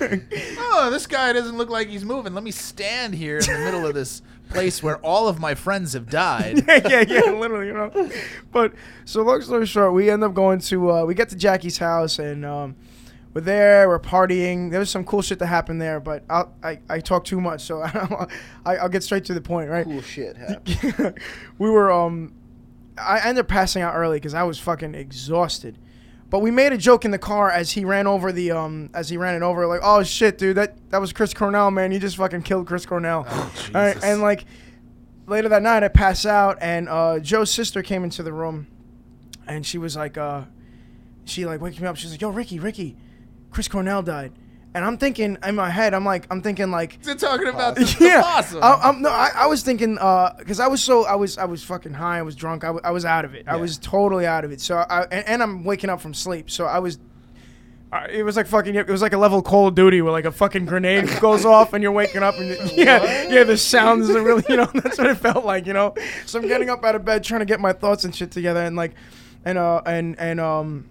Oh, this guy doesn't look like he's moving. Let me stand here in the middle of this place where all of my friends have died. yeah, yeah, yeah, literally, you know. But so long story short, we end up going to uh, we get to Jackie's house and um, we're there. We're partying. There was some cool shit that happened there, but I'll, I I talk too much, so I, I'll get straight to the point, right? Cool shit happened. we were um I ended up passing out early because I was fucking exhausted. But we made a joke in the car as he ran over the um as he ran it over like oh shit dude that that was Chris Cornell man. You just fucking killed Chris Cornell. Oh, All right, and like later that night I pass out and uh, Joe's sister came into the room and she was like uh she like wakes me up. She's like yo Ricky Ricky Chris Cornell died and I'm thinking in my head I'm like I'm thinking like They're talking about the, the yeah, possum. I, I'm, no, I, I was thinking because I was so I was I was fucking high. I was drunk. I, w- I was out of it. I Yeah. was totally out of it. So I and, and I'm waking up from sleep. So I was Uh, it was like fucking. It was like a level of Call of Duty where like a fucking grenade goes off and you're waking up and yeah, yeah, the sounds are really, you know, that's what it felt like, you know. So I'm getting up out of bed trying to get my thoughts and shit together and like, and uh and and um,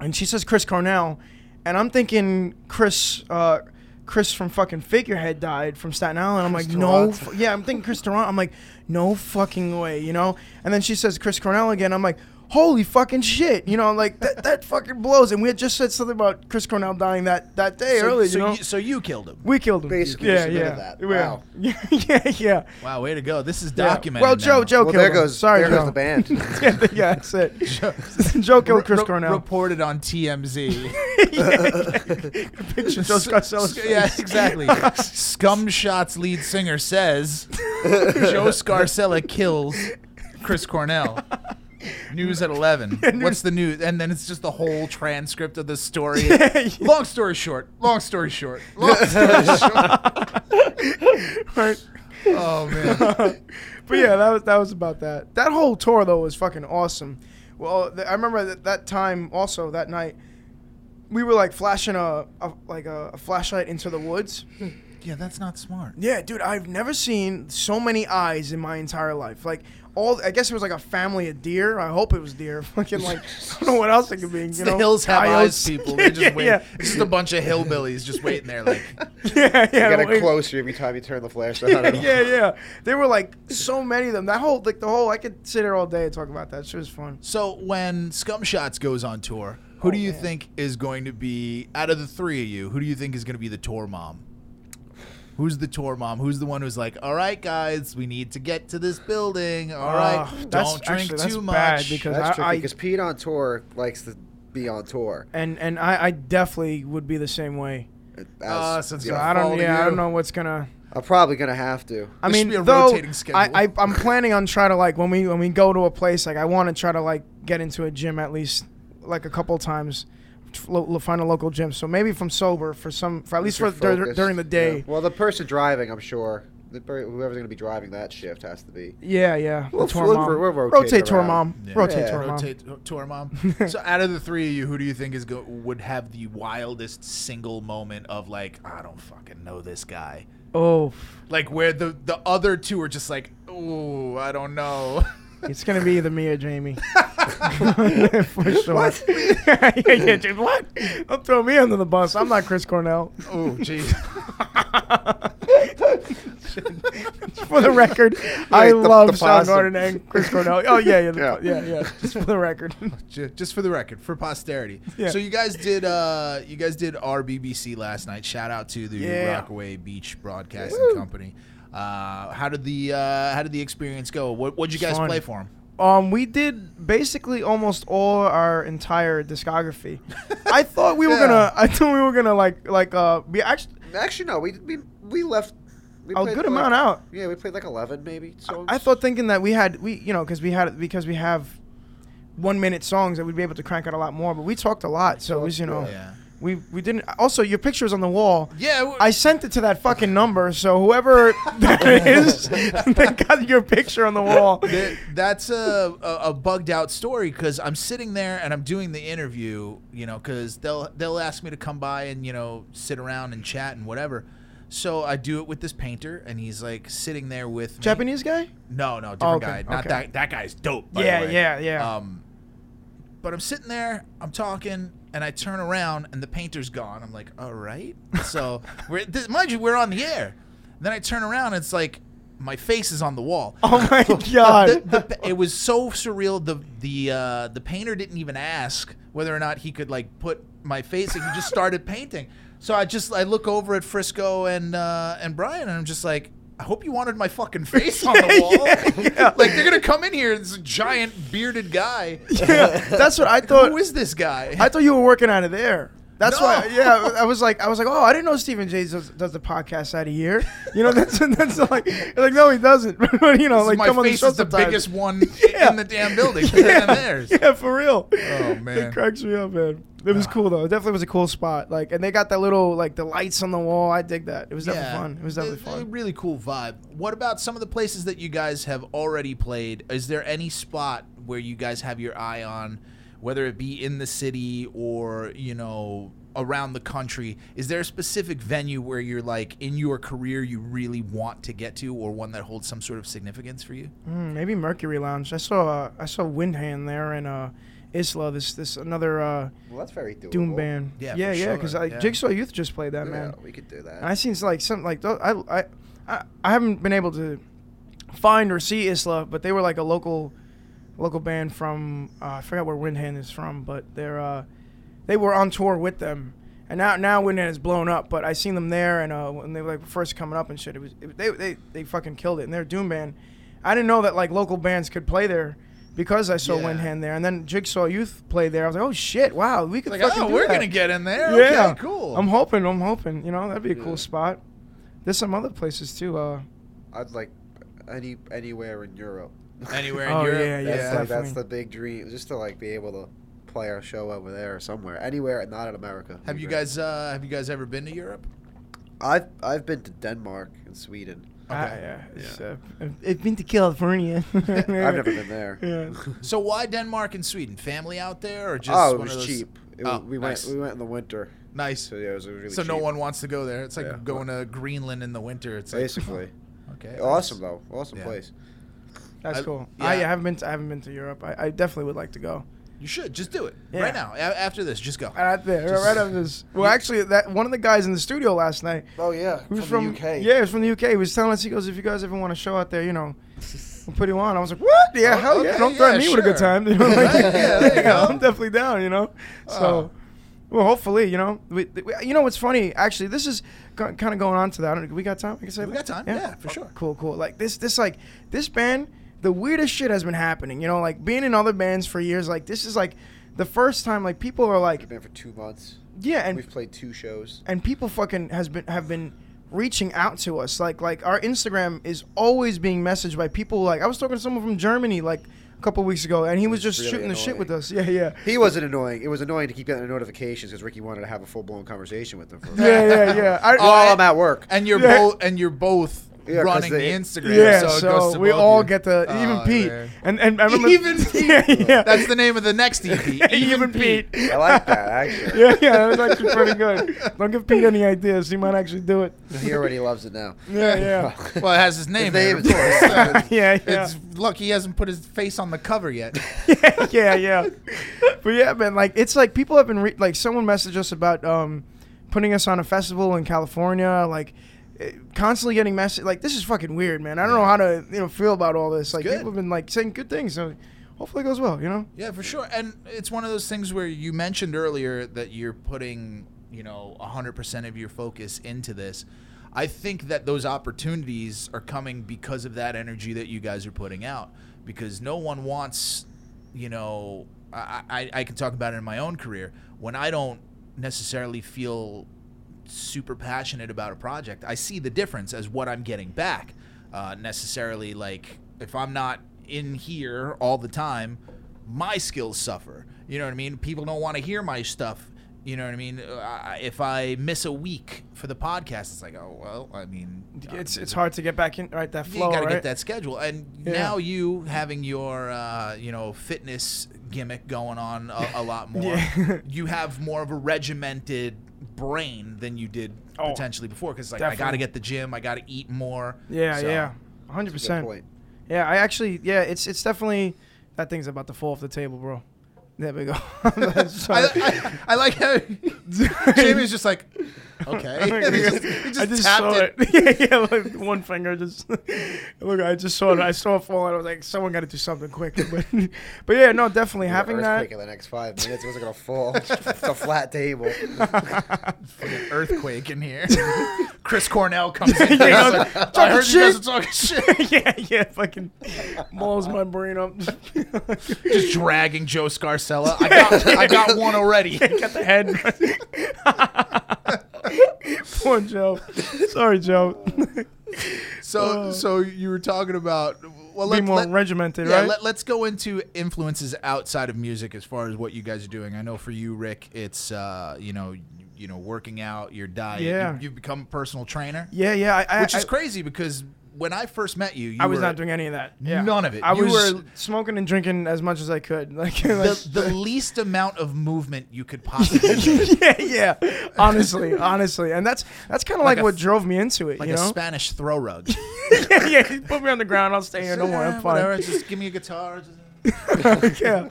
and she says Chris Cornell, and I'm thinking Chris uh. Chris from fucking Figurehead died from Staten Island. I'm like, no, f- yeah, I'm thinking Chris Durant. I'm like, no fucking way, you know. And then she says Chris Cornell again. I'm like, holy fucking shit, you know, like that, that fucking blows. And we had just said something about Chris Cornell dying that that day so, earlier, so you know. you, so you killed him. we killed him. Basically, yeah, yeah, that. yeah, Wow. yeah, yeah, yeah. Wow, way to go! This is yeah. documented. Well, Joe, now. Joe Well, killed there him. goes Sorry, there Joe. goes the band. yeah, yeah, that's it. Joe killed Re- Chris re- Cornell. reported on TMZ. Picture Joe Scarcella's Sc- yeah, exactly. Scum Shots lead singer says Joe Scarcella kills Chris Cornell. News at 11. What's the news? And then it's just the whole transcript of the story. Long story short. Long story short. Long story short. right? Oh, man. but yeah, that was that was about that. That whole tour though was fucking awesome. Well, th- I remember that, that time also that night, we were like flashing a, a like a, a flashlight into the woods. Yeah, that's not smart. Yeah, dude, I've never seen so many eyes in my entire life. Like all, I guess it was like a family of deer. I hope it was deer. Fucking like, I don't know what else it could be. You the know, hills have coyotes. eyes, people. They just yeah, wait. yeah, It's just a bunch of hillbillies just waiting there, like. yeah, yeah. You get wait. it closer every time you turn the flashlight on. yeah, yeah. There were like so many of them. That whole, like the whole, I could sit here all day and talk about that. Shit was fun. So when Scum Shots goes on tour, who oh, do you man. think is going to be out of the three of you? Who do you think is going to be the tour mom? Who's the tour mom? Who's the one who's like, "All right, guys, we need to get to this building. All right, Uh, that's- don't drink actually, that's too bad much." because- That's I- tricky I- because Pete on tour likes to be on tour. And and I, I definitely would be the same way. As, Ah, so it's So know, gonna I don't, fall to yeah, I you. don't know what's gonna. I'm probably gonna have to. I There should mean, be a though, rotating schedule. I, I I'm planning on trying to like when we when we go to a place like I want to try to like get into a gym at least like a couple times, lo- lo- find a local gym. So maybe if I'm sober for some for at least for dur- during the day. Yeah. Well, the person driving, I'm sure, the per- whoever's gonna be driving that shift has to be. Yeah, yeah. We'll tour flip- mom. we'll rotate rotate tour around. mom. Yeah. Rotate Yeah. tour mom. Rotate tour mom. so out of the three of you, who do you think is go- would have the wildest single moment of like, I don't fucking know this guy. Oh, Like where the the other two are just like, oh, I don't know. it's gonna be either me or Jamie. for sure. What? yeah, yeah, dude, what? Don't throw me under the bus. I'm not Chris Cornell. oh, jeez. for the record, I the- love the Sean. Gordon and Chris Cornell. Oh yeah, yeah, the, Yeah. yeah, yeah, Just for the record. Just for the record, for posterity. Yeah. So you guys did uh you guys did RBBC last night. Shout out to the Yeah. Rockaway Beach Broadcasting Company. Uh, how did the uh, how did the experience go? What what'd you guys Fun. play for them? Um, we did basically almost all our entire discography. I thought we were Yeah. gonna. I thought we were gonna like like uh We actually Actually, no. We we, we left. We a played good like- amount out. Yeah, we played like 11 maybe. So I thought thinking that we had we you know because we had because we have one minute songs that we'd be able to crank out a lot more. But we talked a lot, so it was you know Yeah. We we didn't. Also, your picture picture's on the wall. Yeah. w- I sent it to that fucking number, so whoever that is, they got your picture on the wall. Th- that's a, a, a bugged out story because I'm sitting there and I'm doing the interview, you know, because they'll they'll ask me to come by and you know sit around and chat and whatever. So I do it with this painter, and he's like sitting there with me. Japanese guy? No, no, different Oh, okay, guy. Not okay. that that guy's dope. By Yeah, the way. yeah, yeah. Um, but I'm sitting there, I'm talking, and I turn around, and the painter's gone. I'm like, all right. So we're th- mind you, we're on the air. then I turn around, and it's like my face is on the wall. Oh my god! The- the- it was so surreal. The the uh, the painter didn't even ask whether or not he could like put my face. Like, he just started painting. So I just I look over at Frisco and uh, and Brian, and I'm just like. I hope you wanted my fucking face on the wall. yeah, yeah. Like they're gonna come in here, this giant bearded guy. yeah, that's what I thought. Who is this guy? I thought you were working out of there. That's No. why. Yeah, I was like, I was like, oh, I didn't know Steven J does, does the podcast out of here. You know, that's that's like, like no, he doesn't. but you know, This like my come on the face is the sometimes. biggest one Yeah. in the damn building. Theirs. Yeah, for real. Oh, man. it cracks me up, man. It was cool though. It definitely was a cool spot. Like, and they got that little like the lights on the wall. I dig that. It was definitely fun. It was definitely a- a fun. really cool vibe. What about some of the places that you guys have already played? Is there any spot where you guys have your eye on, whether it be in the city or you know around the country, is there a specific venue where you're like in your career you really want to get to, or one that holds some sort of significance for you? Mm, maybe Mercury Lounge. I saw uh, I saw Windhand there and uh, Isla. This this another uh, Well, that's very doable. doom band. Yeah, yeah, for yeah. sure, Because yeah. Jigsaw Youth just played that Yeah, man. we could do that. And I seen like some like tho- I, I I I haven't been able to find or see Isla, but they were like a local local band from uh, I forgot where Windhand is from, but they're uh, they were on tour with them. And now now Windhand is blown up, but I seen them there and uh, when they were like first coming up and shit, it was it, they they they fucking killed it. And they're doom band. I didn't know that like local bands could play there. Because I saw Yeah. Windhand there, and then Jigsaw Youth played there. I was like, "Oh shit! Wow, we could Like, fucking oh, do we're that." gonna get in there. Yeah, Okay, cool. I'm hoping. I'm hoping. You know, that'd be a Yeah. cool spot. There's some other places too. Uh, I'd like any anywhere in Europe. Anywhere in Oh, Europe. yeah, yeah. That's, like, that's the big dream, just to like be able to play our show over there or somewhere, anywhere, not in America. Have you great. guys uh, have you guys ever been to Europe? I've I've been to Denmark and Sweden. Okay. yeah. It's, uh, I've- I've been to California. I've never been there. Yeah. So why Denmark and Sweden? Family out there, or just oh, it was those? cheap. It Oh, was, we nice. went we went in the winter, Nice. so yeah, it was really so cheap. no one wants to go there. It's like Yeah. going to Greenland in the winter. It's like basically okay. awesome though, awesome Yeah. place. That's I- cool. yeah. I, I haven't been. To, I haven't been to Europe. I, I definitely would like to go. You should just do it Yeah. right now. A- after this, just go. Right there, Just- right after this. Well, actually, that one of the guys in the studio last night. Oh yeah, who's was from, the UK. Yeah, he was from the UK. He was telling us. He goes, "If you guys ever want to show out there, you know, we'll put you on." I was like, "What? Yeah, Oh, hell yeah! Don't threaten yeah, me with a good time." You know, like, Right, yeah, you go. I'm definitely down. You know, ah. so. Oh. Well, hopefully, you know, we, we, you know what's funny? Actually, this is kind of going on to that. I don't- We got time? I can say We that? got time. Yeah, for sure. Cool, cool. Like this, this like this band. The weirdest shit has been happening. You know, like being in other bands for years. Like this is like the first time. Like people are like, We've been for two months. yeah, and We've played two shows. and people fucking has been have been reaching out to us like like our instagram is always being messaged by people like i was talking to someone from germany like a couple weeks ago and he was It's just really shooting the shit with us yeah yeah He wasn't annoying. It was annoying to keep getting the notifications because Ricky wanted to have a full blown conversation with them. For yeah yeah yeah I, While I- I'm at work. And you're Yeah. both and you're both Yeah, running the Instagram. yeah so, so, goes to we all you. get the even Oh, pete man. and and i remember Even Pete. yeah yeah That's the name of the next EP. even pete I like that actually. yeah yeah that was actually pretty good don't give pete any ideas he might actually do it He already loves it now. yeah yeah Well, it has his name. His name of course. yeah yeah It's lucky he hasn't put his face on the cover yet. yeah, yeah, yeah. But yeah, man, like it's like people have been re- like someone messaged us about um putting us on a festival in California, like constantly getting message like this is fucking weird, man. I don't know how to you know feel about all this. Like good. people have been like saying good things, so hopefully it goes well. You know? Yeah, for sure. And it's one of those things where you mentioned earlier that you're putting, you know, 100% of your focus into this. I think that those opportunities are coming because of that energy that you guys are putting out. Because no one wants, you know, I, I, I can talk about it in my own career. When I don't necessarily feel super passionate about a project, I see the difference as what I'm getting back. Uh, necessarily, like if I'm not in here all the time, my skills suffer. You know what I mean? People don't want to hear my stuff. You know what I mean? Uh, if I miss a week for the podcast, it's like, oh well. I mean, It's um, it's hard to get back in right that flow. you got to right? get that schedule, and Yeah. now you having your uh, you know fitness gimmick going on a, a lot more. Yeah. you have more of a regimented brain than you did Oh, potentially before. Because like I got to get the gym, I got to eat more. Yeah, So- yeah, hundred percent. Yeah, I actually, yeah, it's it's definitely that thing's about to fall off the table, bro. There we go. I, I, I like how Jamie's just like, okay. he just, he just I just saw it. it. yeah, yeah, like one finger just. look, I just saw it. I saw it fall, and I was like, someone got to do something quick. But, but yeah, no, definitely Yeah, having that. earthquake in the next five minutes. It wasn't gonna fall. it's a flat table. Fucking earthquake in here. Chris Cornell comes in. Yeah, He's like, I talking heard you guys shit." are talking shit. yeah, yeah, fucking balls my brain up. Just dragging Joe Scarcella. I got, I got one already. got the head. Poor Joe. Sorry, Joe. So, Uh, so you were talking about. Well, Be let, more let, regimented, yeah, right? let, let's go into influences outside of music as far as what you guys are doing. I know for you, Rick, it's uh, you know you know working out, your diet. Yeah. You, you've become a personal trainer, Yeah, yeah. I, I, which is I- crazy because when I first met you, you I was were not doing any of that. Yeah. none of it. I You was were- smoking and drinking as much as I could. Like, the, like- the least amount of movement you could possibly yeah, yeah. Honestly, honestly, and that's that's kind of Like like, a what drove me into it. like you a? Spanish throw rug. yeah, yeah. Put me on the ground. I'll stay here. Don't worry, I'm Whatever, fine. just give me a guitar. yeah,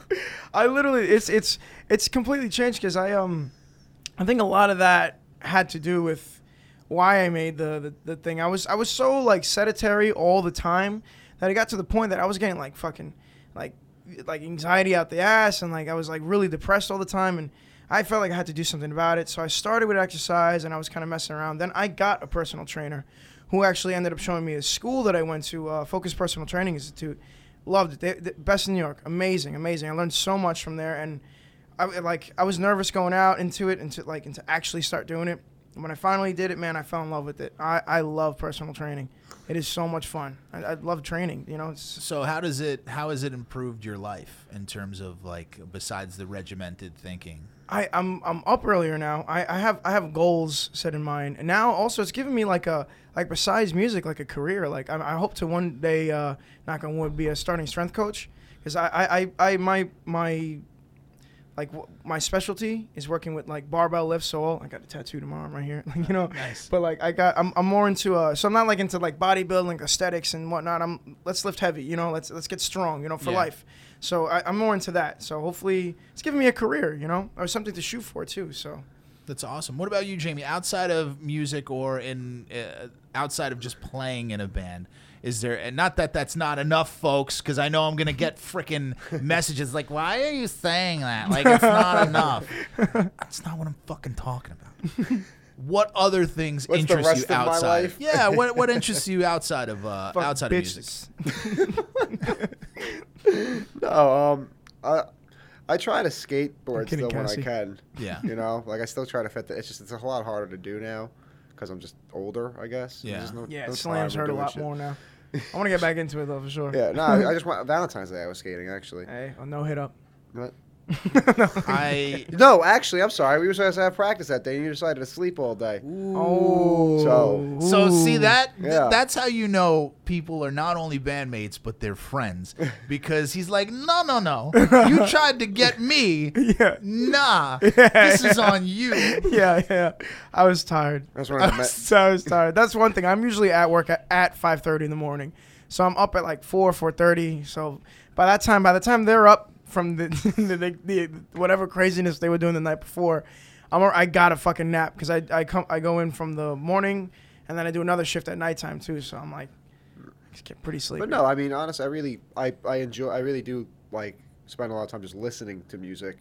I literally, it's it's it's completely changed because I um, I think a lot of that had to do with why I made the, the the thing. I was I was so like sedentary all the time that it got to the point that I was getting like fucking like like anxiety out the ass and like I was like really depressed all the time and I felt like I had to do something about it. So I started with exercise and I was kind of messing around. Then I got a personal trainer who actually ended up showing me a school that I went to, uh, Focus Personal Training Institute. Loved it. They, they, best in New York. Amazing, amazing. I learned so much from there and I like I was nervous going out into it and to like and to actually start doing it. And when I finally did it, man, I fell in love with it. I, I love personal training. It is so much fun. I, I love training. You know, So how does it how has it improved your life in terms of like besides the regimented thinking? I, I'm I'm up earlier now. I, I have I have goals set in mind, and now also it's given me like a like besides music like a career. Like I, I hope to one day, uh, knock on wood, be a starting strength coach. Because I, I, I, I my my like w- my specialty is working with like barbell lifts. So all, I got a tattoo tomorrow right here. Like you know, Nice. but like I got I'm, I'm more into uh so I'm not like into like bodybuilding aesthetics and whatnot. I'm let's lift heavy. You know, let's let's get strong. You know, for Yeah. life. So I, I'm more into that. So hopefully it's giving me a career. You know, or something to shoot for too. So. That's awesome. What about you, Jamie? Outside of music or in uh, outside of just playing in a band, is there? And not that that's not enough, folks, because I know I'm gonna get freaking messages like, "Why are you saying that? Like it's not enough." That's not what I'm fucking talking about. What other things What's interest rest you outside? Yeah, what what interests you outside of uh, Fuck outside of music? No, um, I I try to skateboard kidding, still when I can. Yeah. You know, like I still try to fit the. It's just it's a lot harder to do now, because I'm just older. I guess. Yeah. no- Yeah, no slams hurt a lot shit. more now. I want to get back into it though for sure. Yeah, no, I I just want Valentine's Day. I was skating actually. Hey, a no hit up. What? I No, actually, I'm sorry. We were supposed to have practice that day, and you decided to sleep all day. Oh. So- So see that th- Yeah. that's how you know people are not only bandmates but they're friends because he's like, no, no, no, you tried to get me. Yeah. Nah, Yeah, this is on you. yeah, yeah. I was tired. That's the. me- so I was tired. That's one thing. I'm usually at work at, at 5:30 in the morning, so I'm up at like four, 4:30. So by that time, by the time they're up from the, the, the, the whatever craziness they were doing the night before, I'm I got a fucking nap because I I come I go in from the morning and then I do another shift at nighttime too. So I'm like, just get pretty sleepy. But no, I mean, honestly, I really, I, I enjoy, I really do like spend a lot of time just listening to music.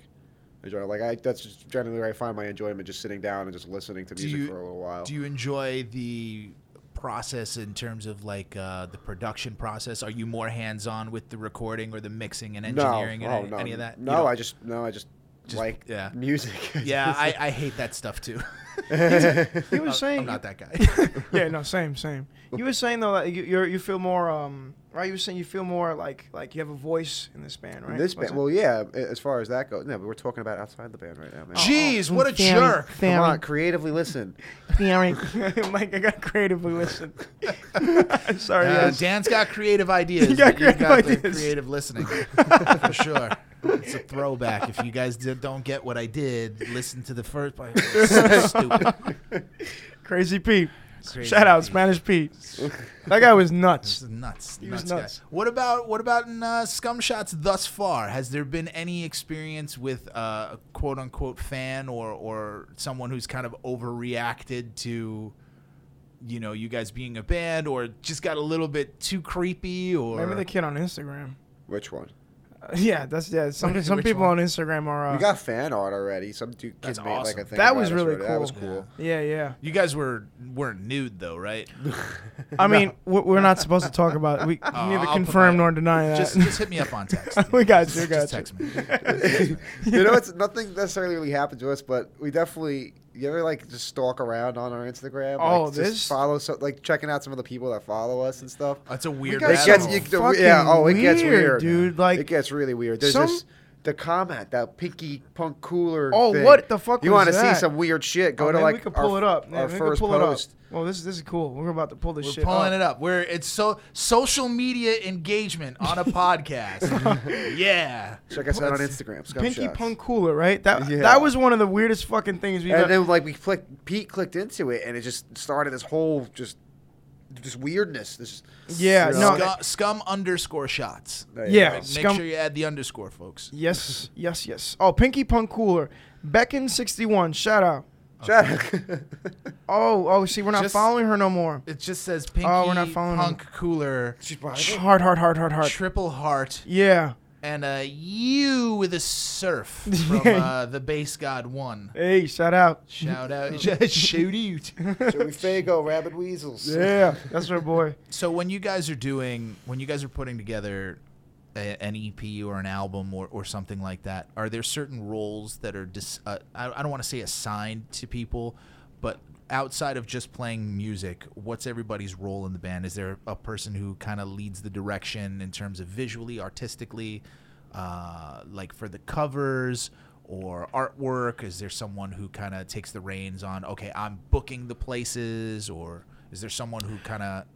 Enjoy, like I, that's just generally where I find my enjoyment, just sitting down and just listening to Do music you- for a little while. Do you enjoy the process in terms of like uh, the production process? Are you more hands on with the recording or the mixing and engineering no, and oh, any, no, any of that? No, I just, no, I just, Just- like yeah. music. yeah, I, I hate that stuff too. He was saying I'm not that guy. yeah, no, same, same. You were saying though that you you're, feel more um right. You were saying you feel more like like you have a voice in this band, right? This Was band, it? well, yeah. As far as that goes, no, but we're talking about outside the band right now, man. Jeez, what a Very, jerk! very, Come on, creatively listen. very- like I got creatively listen. Sorry, Uh, guys. Dan's got creative ideas. You got but you creative got the ideas. creative listening for sure. It's a throwback. If you guys did, don't get what I did, listen to the first part. It's so stupid. Crazy Pete. Crazy Shout out Pete. Spanish Pete. That guy was This nuts. is nuts. He was nuts, guy. What about what about in uh, scum shots thus far? Has there been any experience with uh, a quote unquote fan or or someone who's kind of overreacted to, you know, you guys being a band, or just got a little bit too creepy, or Maybe the kid on Instagram. Which one? Uh, yeah, that's yeah. Some Which- some people one? on Instagram are. Uh, we got fan art already. Some dude That's kid made like a thing. That was really already. That was cool. cool. yeah, yeah. you guys were weren't nude though, right? I mean, we- we're not supposed to talk about. We Oh, neither I'll confirm nor deny that. Just just hit me up on text. We got you, Just, got just you. text me. you know, it's nothing necessarily really happened to us, but we definitely. You ever like just stalk around on our Instagram? Oh, like, this- just follow so like checking out some of the people that follow us and stuff. That's a weird. It gets you, yeah. Oh, it gets weird, weird, dude. Like it gets really weird. There's some- this the comment, that Pinky Punk Cooler. Oh, thing. what the fuck You want to see some weird shit? Go Oh, to maybe like we could our, pull it up. our we could first pull it up. post. Well, this this is cool. We're about to pull this shit. We're shit. pulling up. it up. We're it's so social media engagement on a podcast. yeah. Check us out on Instagram. Scum Pinky Shots. Punk Cooler, right? That Yeah. that was one of the weirdest fucking things we've And ever. then like we clicked, Pete clicked into it, and it just started this whole just just weirdness. This Yeah, no, know, Scum, scum underscore shots. there you Yeah. go. Make Scum- sure you add the underscore, folks. Yes, yes, yes. Oh, Pinky Punk Cooler, Beckon sixty one. Shout out. Shout- Oh, oh, see, we're not Just- following her no more. It just says Pinky Oh, we're not following Punk Cooler, She's behind it. Hard, hard, hard, hard, hard. Triple Heart, Yeah. And a U with a surf from uh, the Base God One. Hey, shout out. Shout out, shout out. Joey Fago, Rabbit Weasels. Yeah, that's our boy. So when you guys are doing, when you guys are putting together a, an EP or an album or, or something like that, are there certain roles that are dis, uh, I, I don't want to say assigned to people, but outside of just playing music, what's everybody's role in the band? Is there a person who kind of leads the direction in terms of visually, artistically, uh, like for the covers? Or artwork? Is there someone who kind of takes the reins on? Okay, I'm booking the places, or is there someone who kind of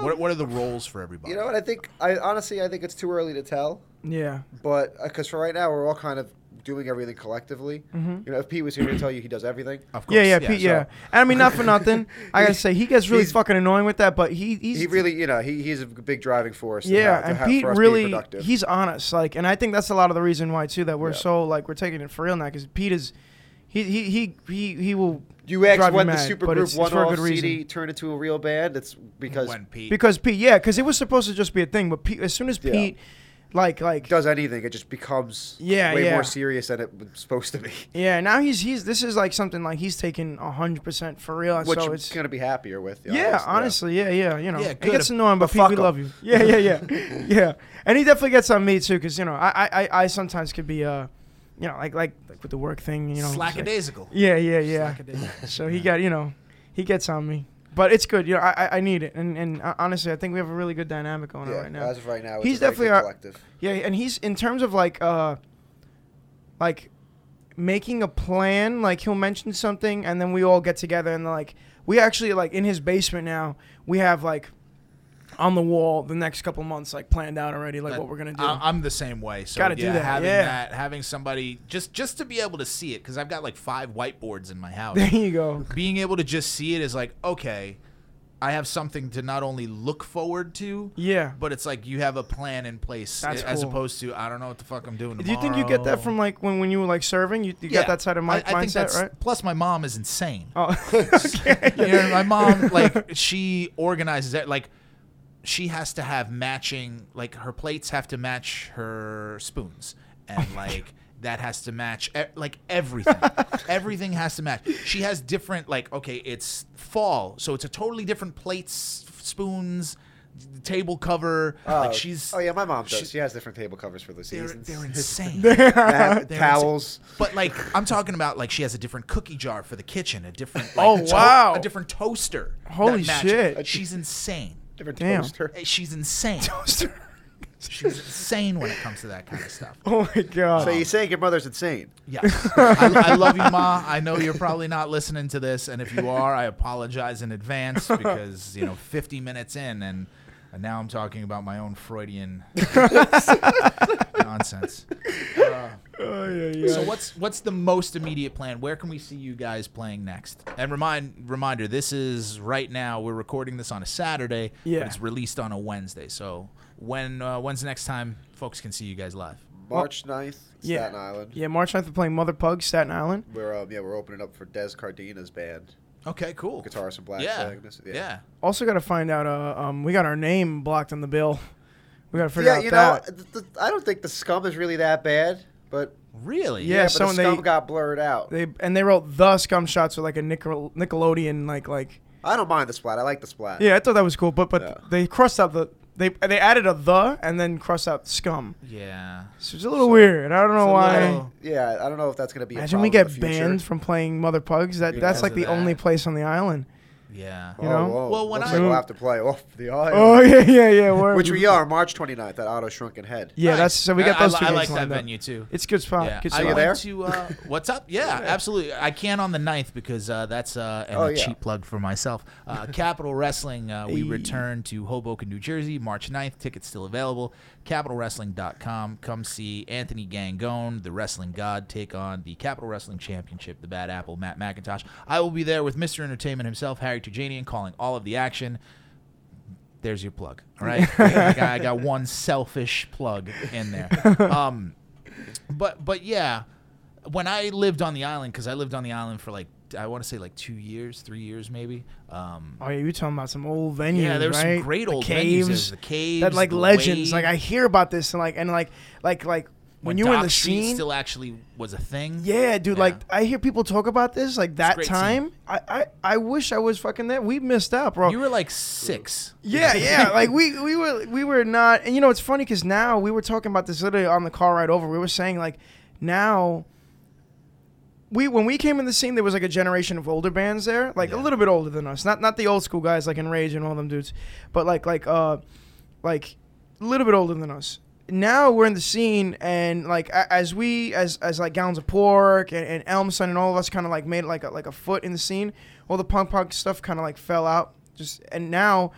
what, what are the roles for everybody? You know what? I think I honestly I think it's too early to tell, Yeah. but because for right now we're all kind of doing everything collectively. Mm-hmm. You know, if Pete was here to tell you he does everything, of course. Yeah, yeah, yes. Pete, yeah. And I mean, not for nothing. I gotta say, he gets really fucking annoying with that, but he he's he really, you know, he, he's a big driving force. yeah, how- to and have- Pete for us really productive. he's honest, like, and I think that's a lot of the reason why too that we're Yeah. so like we're taking it for real now because Pete is he he he he he will You asked drive when the mad, but supergroup it's- it's for one-off good reason. CD turned into a real band. It's because when Pete because Pete yeah because it was supposed to just be a thing, but Pete as soon as Yeah. Pete like like does anything, it just becomes Yeah, way yeah. more serious than it was supposed to be. yeah now he's he's this is like something like he's taking hundred percent for real, Which so I'm it's gonna be happier with. You. Yeah, honestly, yeah, yeah, you know, Yeah, it good. gets annoying, but But Pete, fuck we 'em. love you. Yeah, yeah, yeah, yeah. And he definitely gets on me too, because you know, I, I, I- I sometimes could be, uh, you know, like, like, like with the work thing, you know. it's like- yeah, yeah, yeah. Slackadaisical. So he got, you know, he gets on me, but it's good. You know, I, I- need it, and and uh, honestly, I think we have a really good dynamic going Yeah, on right now. as of right now, it's He's definitely our- collective. Yeah, and he's in terms of like uh like making a plan, like he'll mention something and then we all get together and like we actually like in his basement now, we have like on the wall the next couple months like planned out already like what we're going to do. I, I'm the same way. So Gotta do yeah, that, having yeah. that, having somebody just just to be able to see it, because I've got like five whiteboards in my house. there you go. Being able to just see it is like okay, I have something to not only look forward to, Yeah. but it's like you have a plan in place That's as cool. opposed to I don't know what the fuck I'm doing. Do you think you get that from like when, when you were like serving? You, you Yeah. got that side of my I think mindset, right? Plus, my mom is insane. Oh, okay. you know, my mom like she organizes that like she has to have matching like her plates have to match her spoons and oh like that has to match like everything everything has to match she has different like okay it's fall so it's a totally different plates spoons table cover like oh. she's oh yeah, my mom does. she- She, has different table covers for the they're, seasons. they're insane Ma- They're insane. towels. But like I'm talking about, like she has a different cookie jar for the kitchen, a different Oh, like, to- wow. a different toaster. Holy shit. She's insane. Different Damn. toaster. She's insane. Toaster. She's insane when it comes to that kind of stuff. oh my god. So you're saying your mother's insane? Yes, I, I love you, Ma. I know you're probably not listening to this, and if you are, I apologize in advance because you know, 50 minutes in, and, and now I'm talking about my own Freudian nonsense. Uh, Oh, yeah, yeah. So what's what's the most immediate plan? Where can we see you guys playing next? And remind reminder, this is right now. We're recording this on a Saturday, Yeah. but it's released on a Wednesday. So when uh, when's the next time folks can see you guys live? March 9th, yeah. Staten Island. Yeah, March 9th we're playing Mother Pug, Staten Island. We're um, yeah we're opening up for Dez Cadena's band, Okay, cool. guitarist from Black yeah. Flag. yeah, Yeah. Also got to find out. Uh, um, we got our name blocked on the bill. We got to figure Yeah, out you that. know, th- th- I don't think the scum is really that bad, but Really? Yeah, yeah, but someone the they- scum got blurred out. They and they wrote the scum shots with like a Nickel- Nickelodeon like like. I don't mind the splat. I like the splat. Yeah, I thought that was cool, but but Yeah. they crossed out the they they added a the and then crossed out scum. Yeah. So it's a little weird. I don't know why. little- Yeah, I don't know if that's gonna be. Imagine a we problem get in the future. banned from playing Mother Pugs. That Yeah, that's like because the of only place on the island. Yeah. You oh, know? whoa. Well, when Looks I- like we'll have to play off the island. Oh yeah, yeah, yeah. Word. Which we are March 29th at Otto's Shrunken Head. Yeah, Nice. that's so we got I- those I, two I games like that lined up. venue too. It's good spot. Yeah, Good I spot. you went there? to. Uh, what's up? Yeah, absolutely. I can on the 9th because uh, that's uh, and Oh, a yeah. cheap plug for myself. Uh, Capital Wrestling. Uh, we Hey. return to Hoboken, New Jersey, March 9th. Tickets still available. CapitalWrestling.com. Come see Anthony Gangone, the Wrestling God, take on the Capital Wrestling Championship, the Bad Apple, Matt McIntosh. I will be there with Mr. Entertainment himself, Harry Tujanian, calling all of the action. There's your plug. All right, I, got, I got one selfish plug in there. Um, but but yeah, when I lived on the island, because I lived on the island for like I want to say like two years, three years maybe. Um, Oh yeah, you talking about some old venues, yeah, there was right? some great The old caves, venues. The caves, that like legends. Wave. Like I hear about this and like and like like like when, you were in the Street scene. still actually was a thing. yeah, dude. Yeah. Like I hear people talk about this. Like that time, I, I I wish I was fucking there. We missed out, bro. You were like six. Yeah, yeah. Like we we were we were not, and you know it's funny because now we were talking about this literally on the car ride over. We were saying like now. We when we came in the scene, there was like a generation of older bands there, like a little bit older than us. Not not the old school guys like Enrage and all them dudes, but like like uh, like a little bit older than us. Now we're in the scene, and like a- as we as as like Gallons of Pork and, and Elm Sun and all of us kind of like made like a, like a foot in the scene. All the punk punk stuff kind of like fell out. Just and now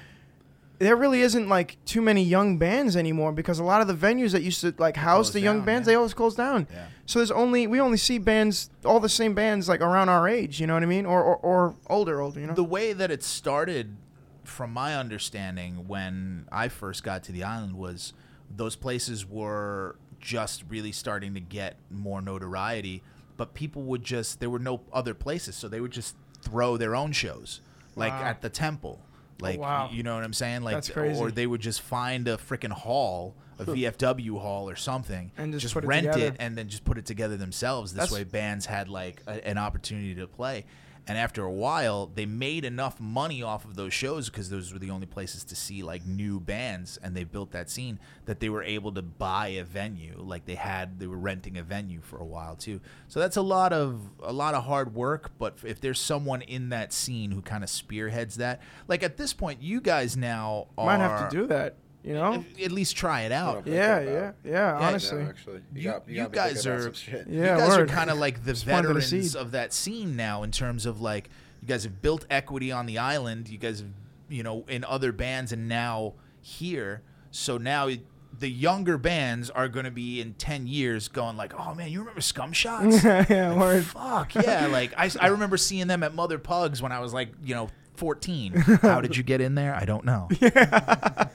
there really isn't like too many young bands anymore because a lot of the venues that used to like house the young down, bands yeah. they always close down. Yeah. So there's only we only see bands all the same bands like around our age, you know what I mean, or or, or older, older, you know. The way that it started, from my understanding, when I first got to the island, was those places were just really starting to get more notoriety, but people would just there were no other places, so they would just throw their own shows, like Wow. at the temple. Oh, like wow. you know what I'm saying? Like That's crazy. or they would just find a freaking hall, a VFW hall or something, And just just put rent together. it and then just put it together themselves. This That's- way bands had like a, an opportunity to play. And after a while, they made enough money off of those shows because those were the only places to see like new bands, and they built that scene that they were able to buy a venue. Like they had, they were renting a venue for a while too. So that's a lot of a lot of hard work. But if there's someone in that scene who kind of spearheads that, like at this point, you guys now are, Might have to do that, you know. at least try it out. Yeah. Yeah, yeah, yeah. Yeah, honestly, Yeah, actually, You- got, you got guys are, shit. Yeah, you guys word. are kind of like the Just veterans seed. of that scene now in terms of like you guys have built equity on the island. You guys have, you know, in other bands and now here. So now it- the younger bands are going to be in 10 years going like, oh man, you remember Scum Shots? yeah, Like, word. Fuck yeah! Like I, I remember seeing them at Mother Pugs when I was like you know 14. How did you get in there? I don't know.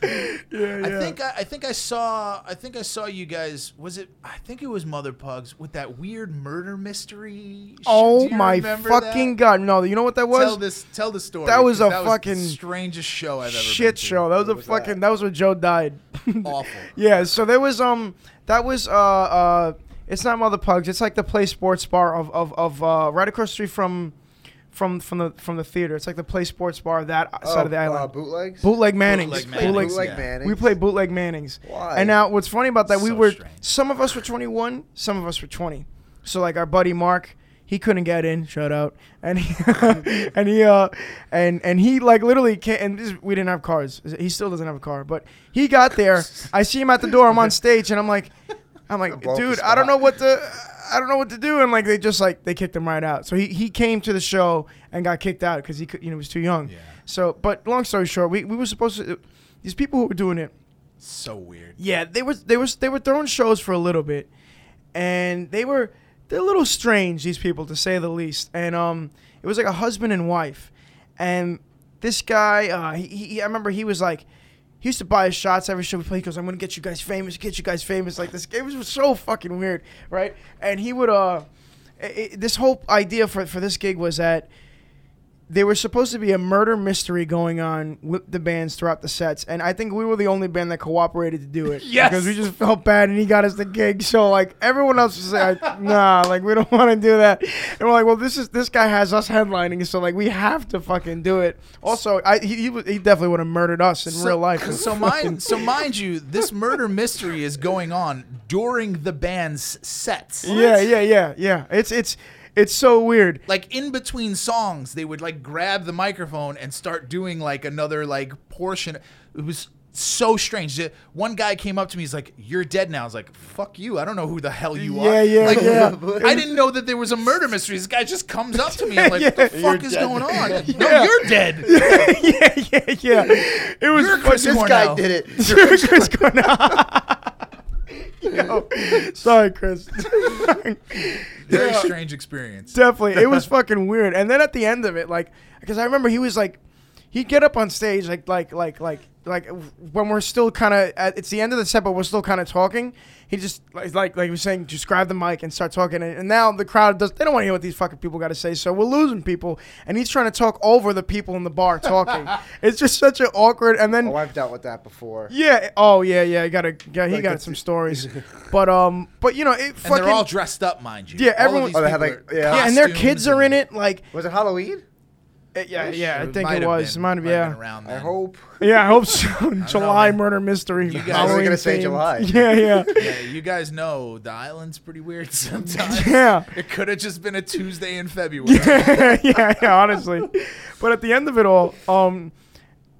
Yeah, yeah. I think I, I think I saw I think I saw you guys. Was it? I think it was Mother Pugs with that weird murder mystery. Oh my fucking that? god! No, you know what that was? Tell this. Tell the story. That was a that fucking the strangest show I've ever Shit show. That was a was fucking. that? That? was when Joe died. Awful. Yeah, so there was um that was uh uh it's not Mother Pugs, it's like the Play Sports Bar of of, of uh right across the street from from from the from the theater. It's like the Play Sports Bar of that side of the Uh, island. bootlegs. bootleg Mannings. Bootleg Bootleg- Mannings, Bootleg yeah. Mannings. We played bootleg Mannings. Why? And now what's funny about that we were strange. some of us were 21, some of us were 20. So like our buddy Mark he couldn't get in. Shout out, and he, and he, uh, and and he like literally can't. And this, we didn't have cars. He still doesn't have a car, but he got there. I see him at the door. I'm on stage, and I'm like, I'm like, Blow up the dude, I don't know what to, I don't know what to do. And like they just like they kicked him right out. So he he came to the show and got kicked out because he could, you know, was too young. Yeah. So, but long story short, we, we were supposed to. These people who were doing it, So weird. yeah, they were they was they were throwing shows for a little bit, and they were they're a little strange. These people, to say the least. And um, it was like a husband and wife, and this guy, uh, he, he I remember he was like. He used to buy us shots every show we played. He goes, "I'm gonna get you guys famous, get you guys famous." Like this, game was so fucking weird, right? And he would, uh, i i this whole idea for for this gig was that there was supposed to be a murder mystery going on with the bands throughout the sets, and I think we were the only band that cooperated to do it. Yes. because we just felt bad, and he got us the gig. So like everyone else was like, "Nah, like we don't want to do that." And we're like, "Well, this is this guy has us headlining, so like we have to fucking do it." Also, I he he, he definitely would have murdered us in real life. So mind, so mind you, this murder mystery is going on during the band's sets. Yeah, yeah, yeah, yeah. It's it's It's so weird. like in between songs they would like grab the microphone and start doing like another like portion it was so strange one guy came up to me he's like you're dead now i was like fuck you i don't know who the hell you Yeah, are yeah, like, yeah. i didn't know that there was a murder mystery this guy just comes up to me i'm like Yeah, what the You're fuck is dead. going on no you're dead yeah, yeah, yeah. It was You're Chris This Cornell. guy did it. You're Chris Cornell. Sorry, Chris. very Yeah. strange experience Definitely, it was fucking weird. And then at the end of it, like, because I remember he was like, he'd get up on stage, like, like, like, like, like when we're still kind of, it's the end of the set, but we're still kind of talking. He just like, like, like he was saying, just grab the mic and start talking. And, and now the crowd does, they don't want to hear what these fucking people got to say. So we're losing people, and he's trying to talk over the people in the bar talking. it's just such an awkward. And then Oh, I've dealt with that before. yeah. Oh yeah, yeah. He got a. Yeah, he Like got some stories, but um, but you know, it and they're all dressed up mind you Yeah, All of everyone- Oh, they had, like- are yeah. yeah, and their costumes kids are in it. Like, Was it Halloween? Uh, yeah, yeah. I think might it was. been- Might have, yeah, been around I then. hope. yeah. I hope so. July man. murder mystery. You guys- I was Halloween gonna say themed. July. Yeah, yeah. Yeah, you guys know the island's pretty weird sometimes. Yeah. It could have just been a Tuesday in February. yeah, yeah, honestly. But at the end of it all, um,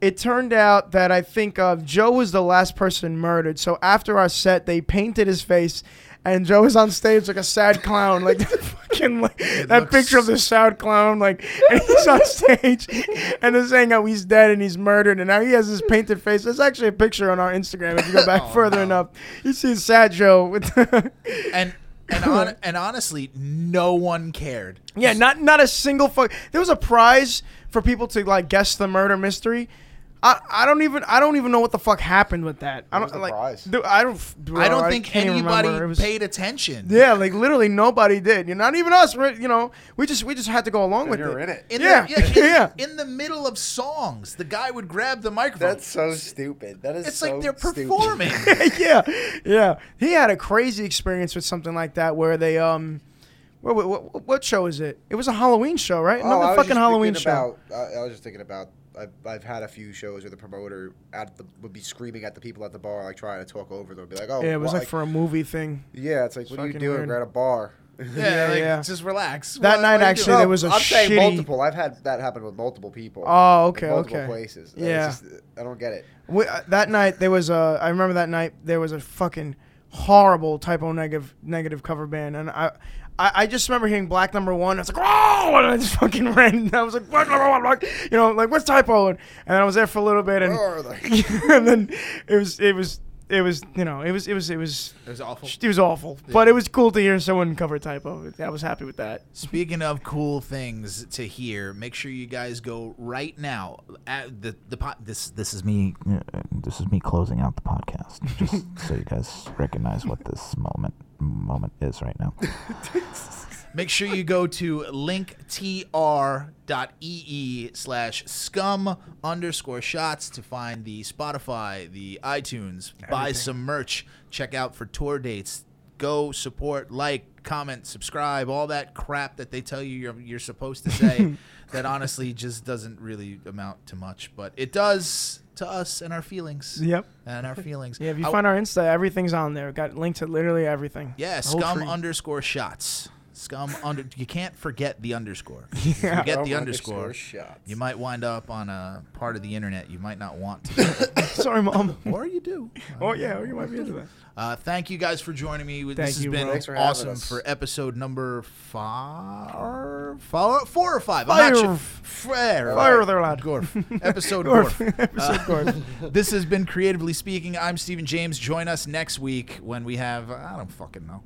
it turned out that I think uh, Joe was the last person murdered. So after our set, they painted his face, and Joe was on stage like a sad clown, like fucking like that picture of the sad clown, like and he's on stage, and they're saying how he's dead and he's murdered, and now he has this painted face. There's actually a picture on our Instagram if you go back Oh, further no. enough. You see sad Joe with. and and on, and honestly, no one cared. Yeah, not not a single fuck. There was a prize for people to like guess the murder mystery. I, I don't even I don't even know what the fuck happened with that. I don't was like. prize? dude, I don't. bro, I don't think can't anybody was- paid attention. Yeah, like literally nobody did. You know, not even us. We're, you know, we just we just had to go along with You're it. in it. In Yeah, the, yeah, in, yeah. in the middle of songs, the guy would grab the microphone. That's so stupid. That is it's so like they're performing. yeah, yeah. He had a crazy experience with something like that where they um. What, what, what show is it? It was a Halloween show, right? Oh, Another I fucking Halloween show. About, I I was just thinking about. I've, I've had a few shows where the promoter at the, would be screaming at the people at the bar, like trying to talk over them, be like, "Oh, yeah, it was well, like for a movie thing. yeah." It's like, what are you doing? weird. We're at a bar. yeah, Yeah, like, yeah. just relax. That What- night, what actually, doing? there was a I'm saying shitty- multiple. I've had that happen with multiple people. Oh, in okay, multiple okay. places. Yeah. just, I don't get it. We, uh, that night there was a. I remember that night there was a fucking horrible Type O Negative negative cover band, and I. I, I just remember hearing Black Number One. I was like, "Oh!" And I just fucking ran. And I was like, "Black Number One!" Black, you know, like what's Type O? And, and I was there for a little bit, and, Where are they? and then it was it was it was you know it was it was it was It was awful. it was awful. But it was cool to hear someone cover Type O. I was happy with that. Speaking of cool things to hear, make sure you guys go right now. At the the po- this this is me. Uh, this is me closing out the podcast, just so you guys recognize what this moment moment is right now. Make sure you go to linktr.ee slash scum underscore shots to find the Spotify, the iTunes, buy some merch, check out for tour dates, go support, like, comment, subscribe, all that crap that they tell you you're, you're supposed to say that honestly just doesn't really amount to much, but it does to us and our feelings. Yep. And our feelings. Yeah, if you I- find our Insta, everything's on there. Got linked to literally everything. Yeah, scum tree. underscore shots. Scum under. You can't forget the underscore. If you Yeah. forget the underscore. underscore shots. You might wind up on a part of the internet you might not want to, Sorry, mom. or you do. Oh yeah, you might be into that. Uh, thank you guys for joining me. this Thank has you, been bro. Thanks for having awesome us. for episode number five, four, four or five. I'm not sure. Fair. Fire there, lad. Gorf. Episode Gorf. Gorf. Episode Gorf. this has been creatively speaking. I'm Steven James. Join us next week when we have I don't fucking know.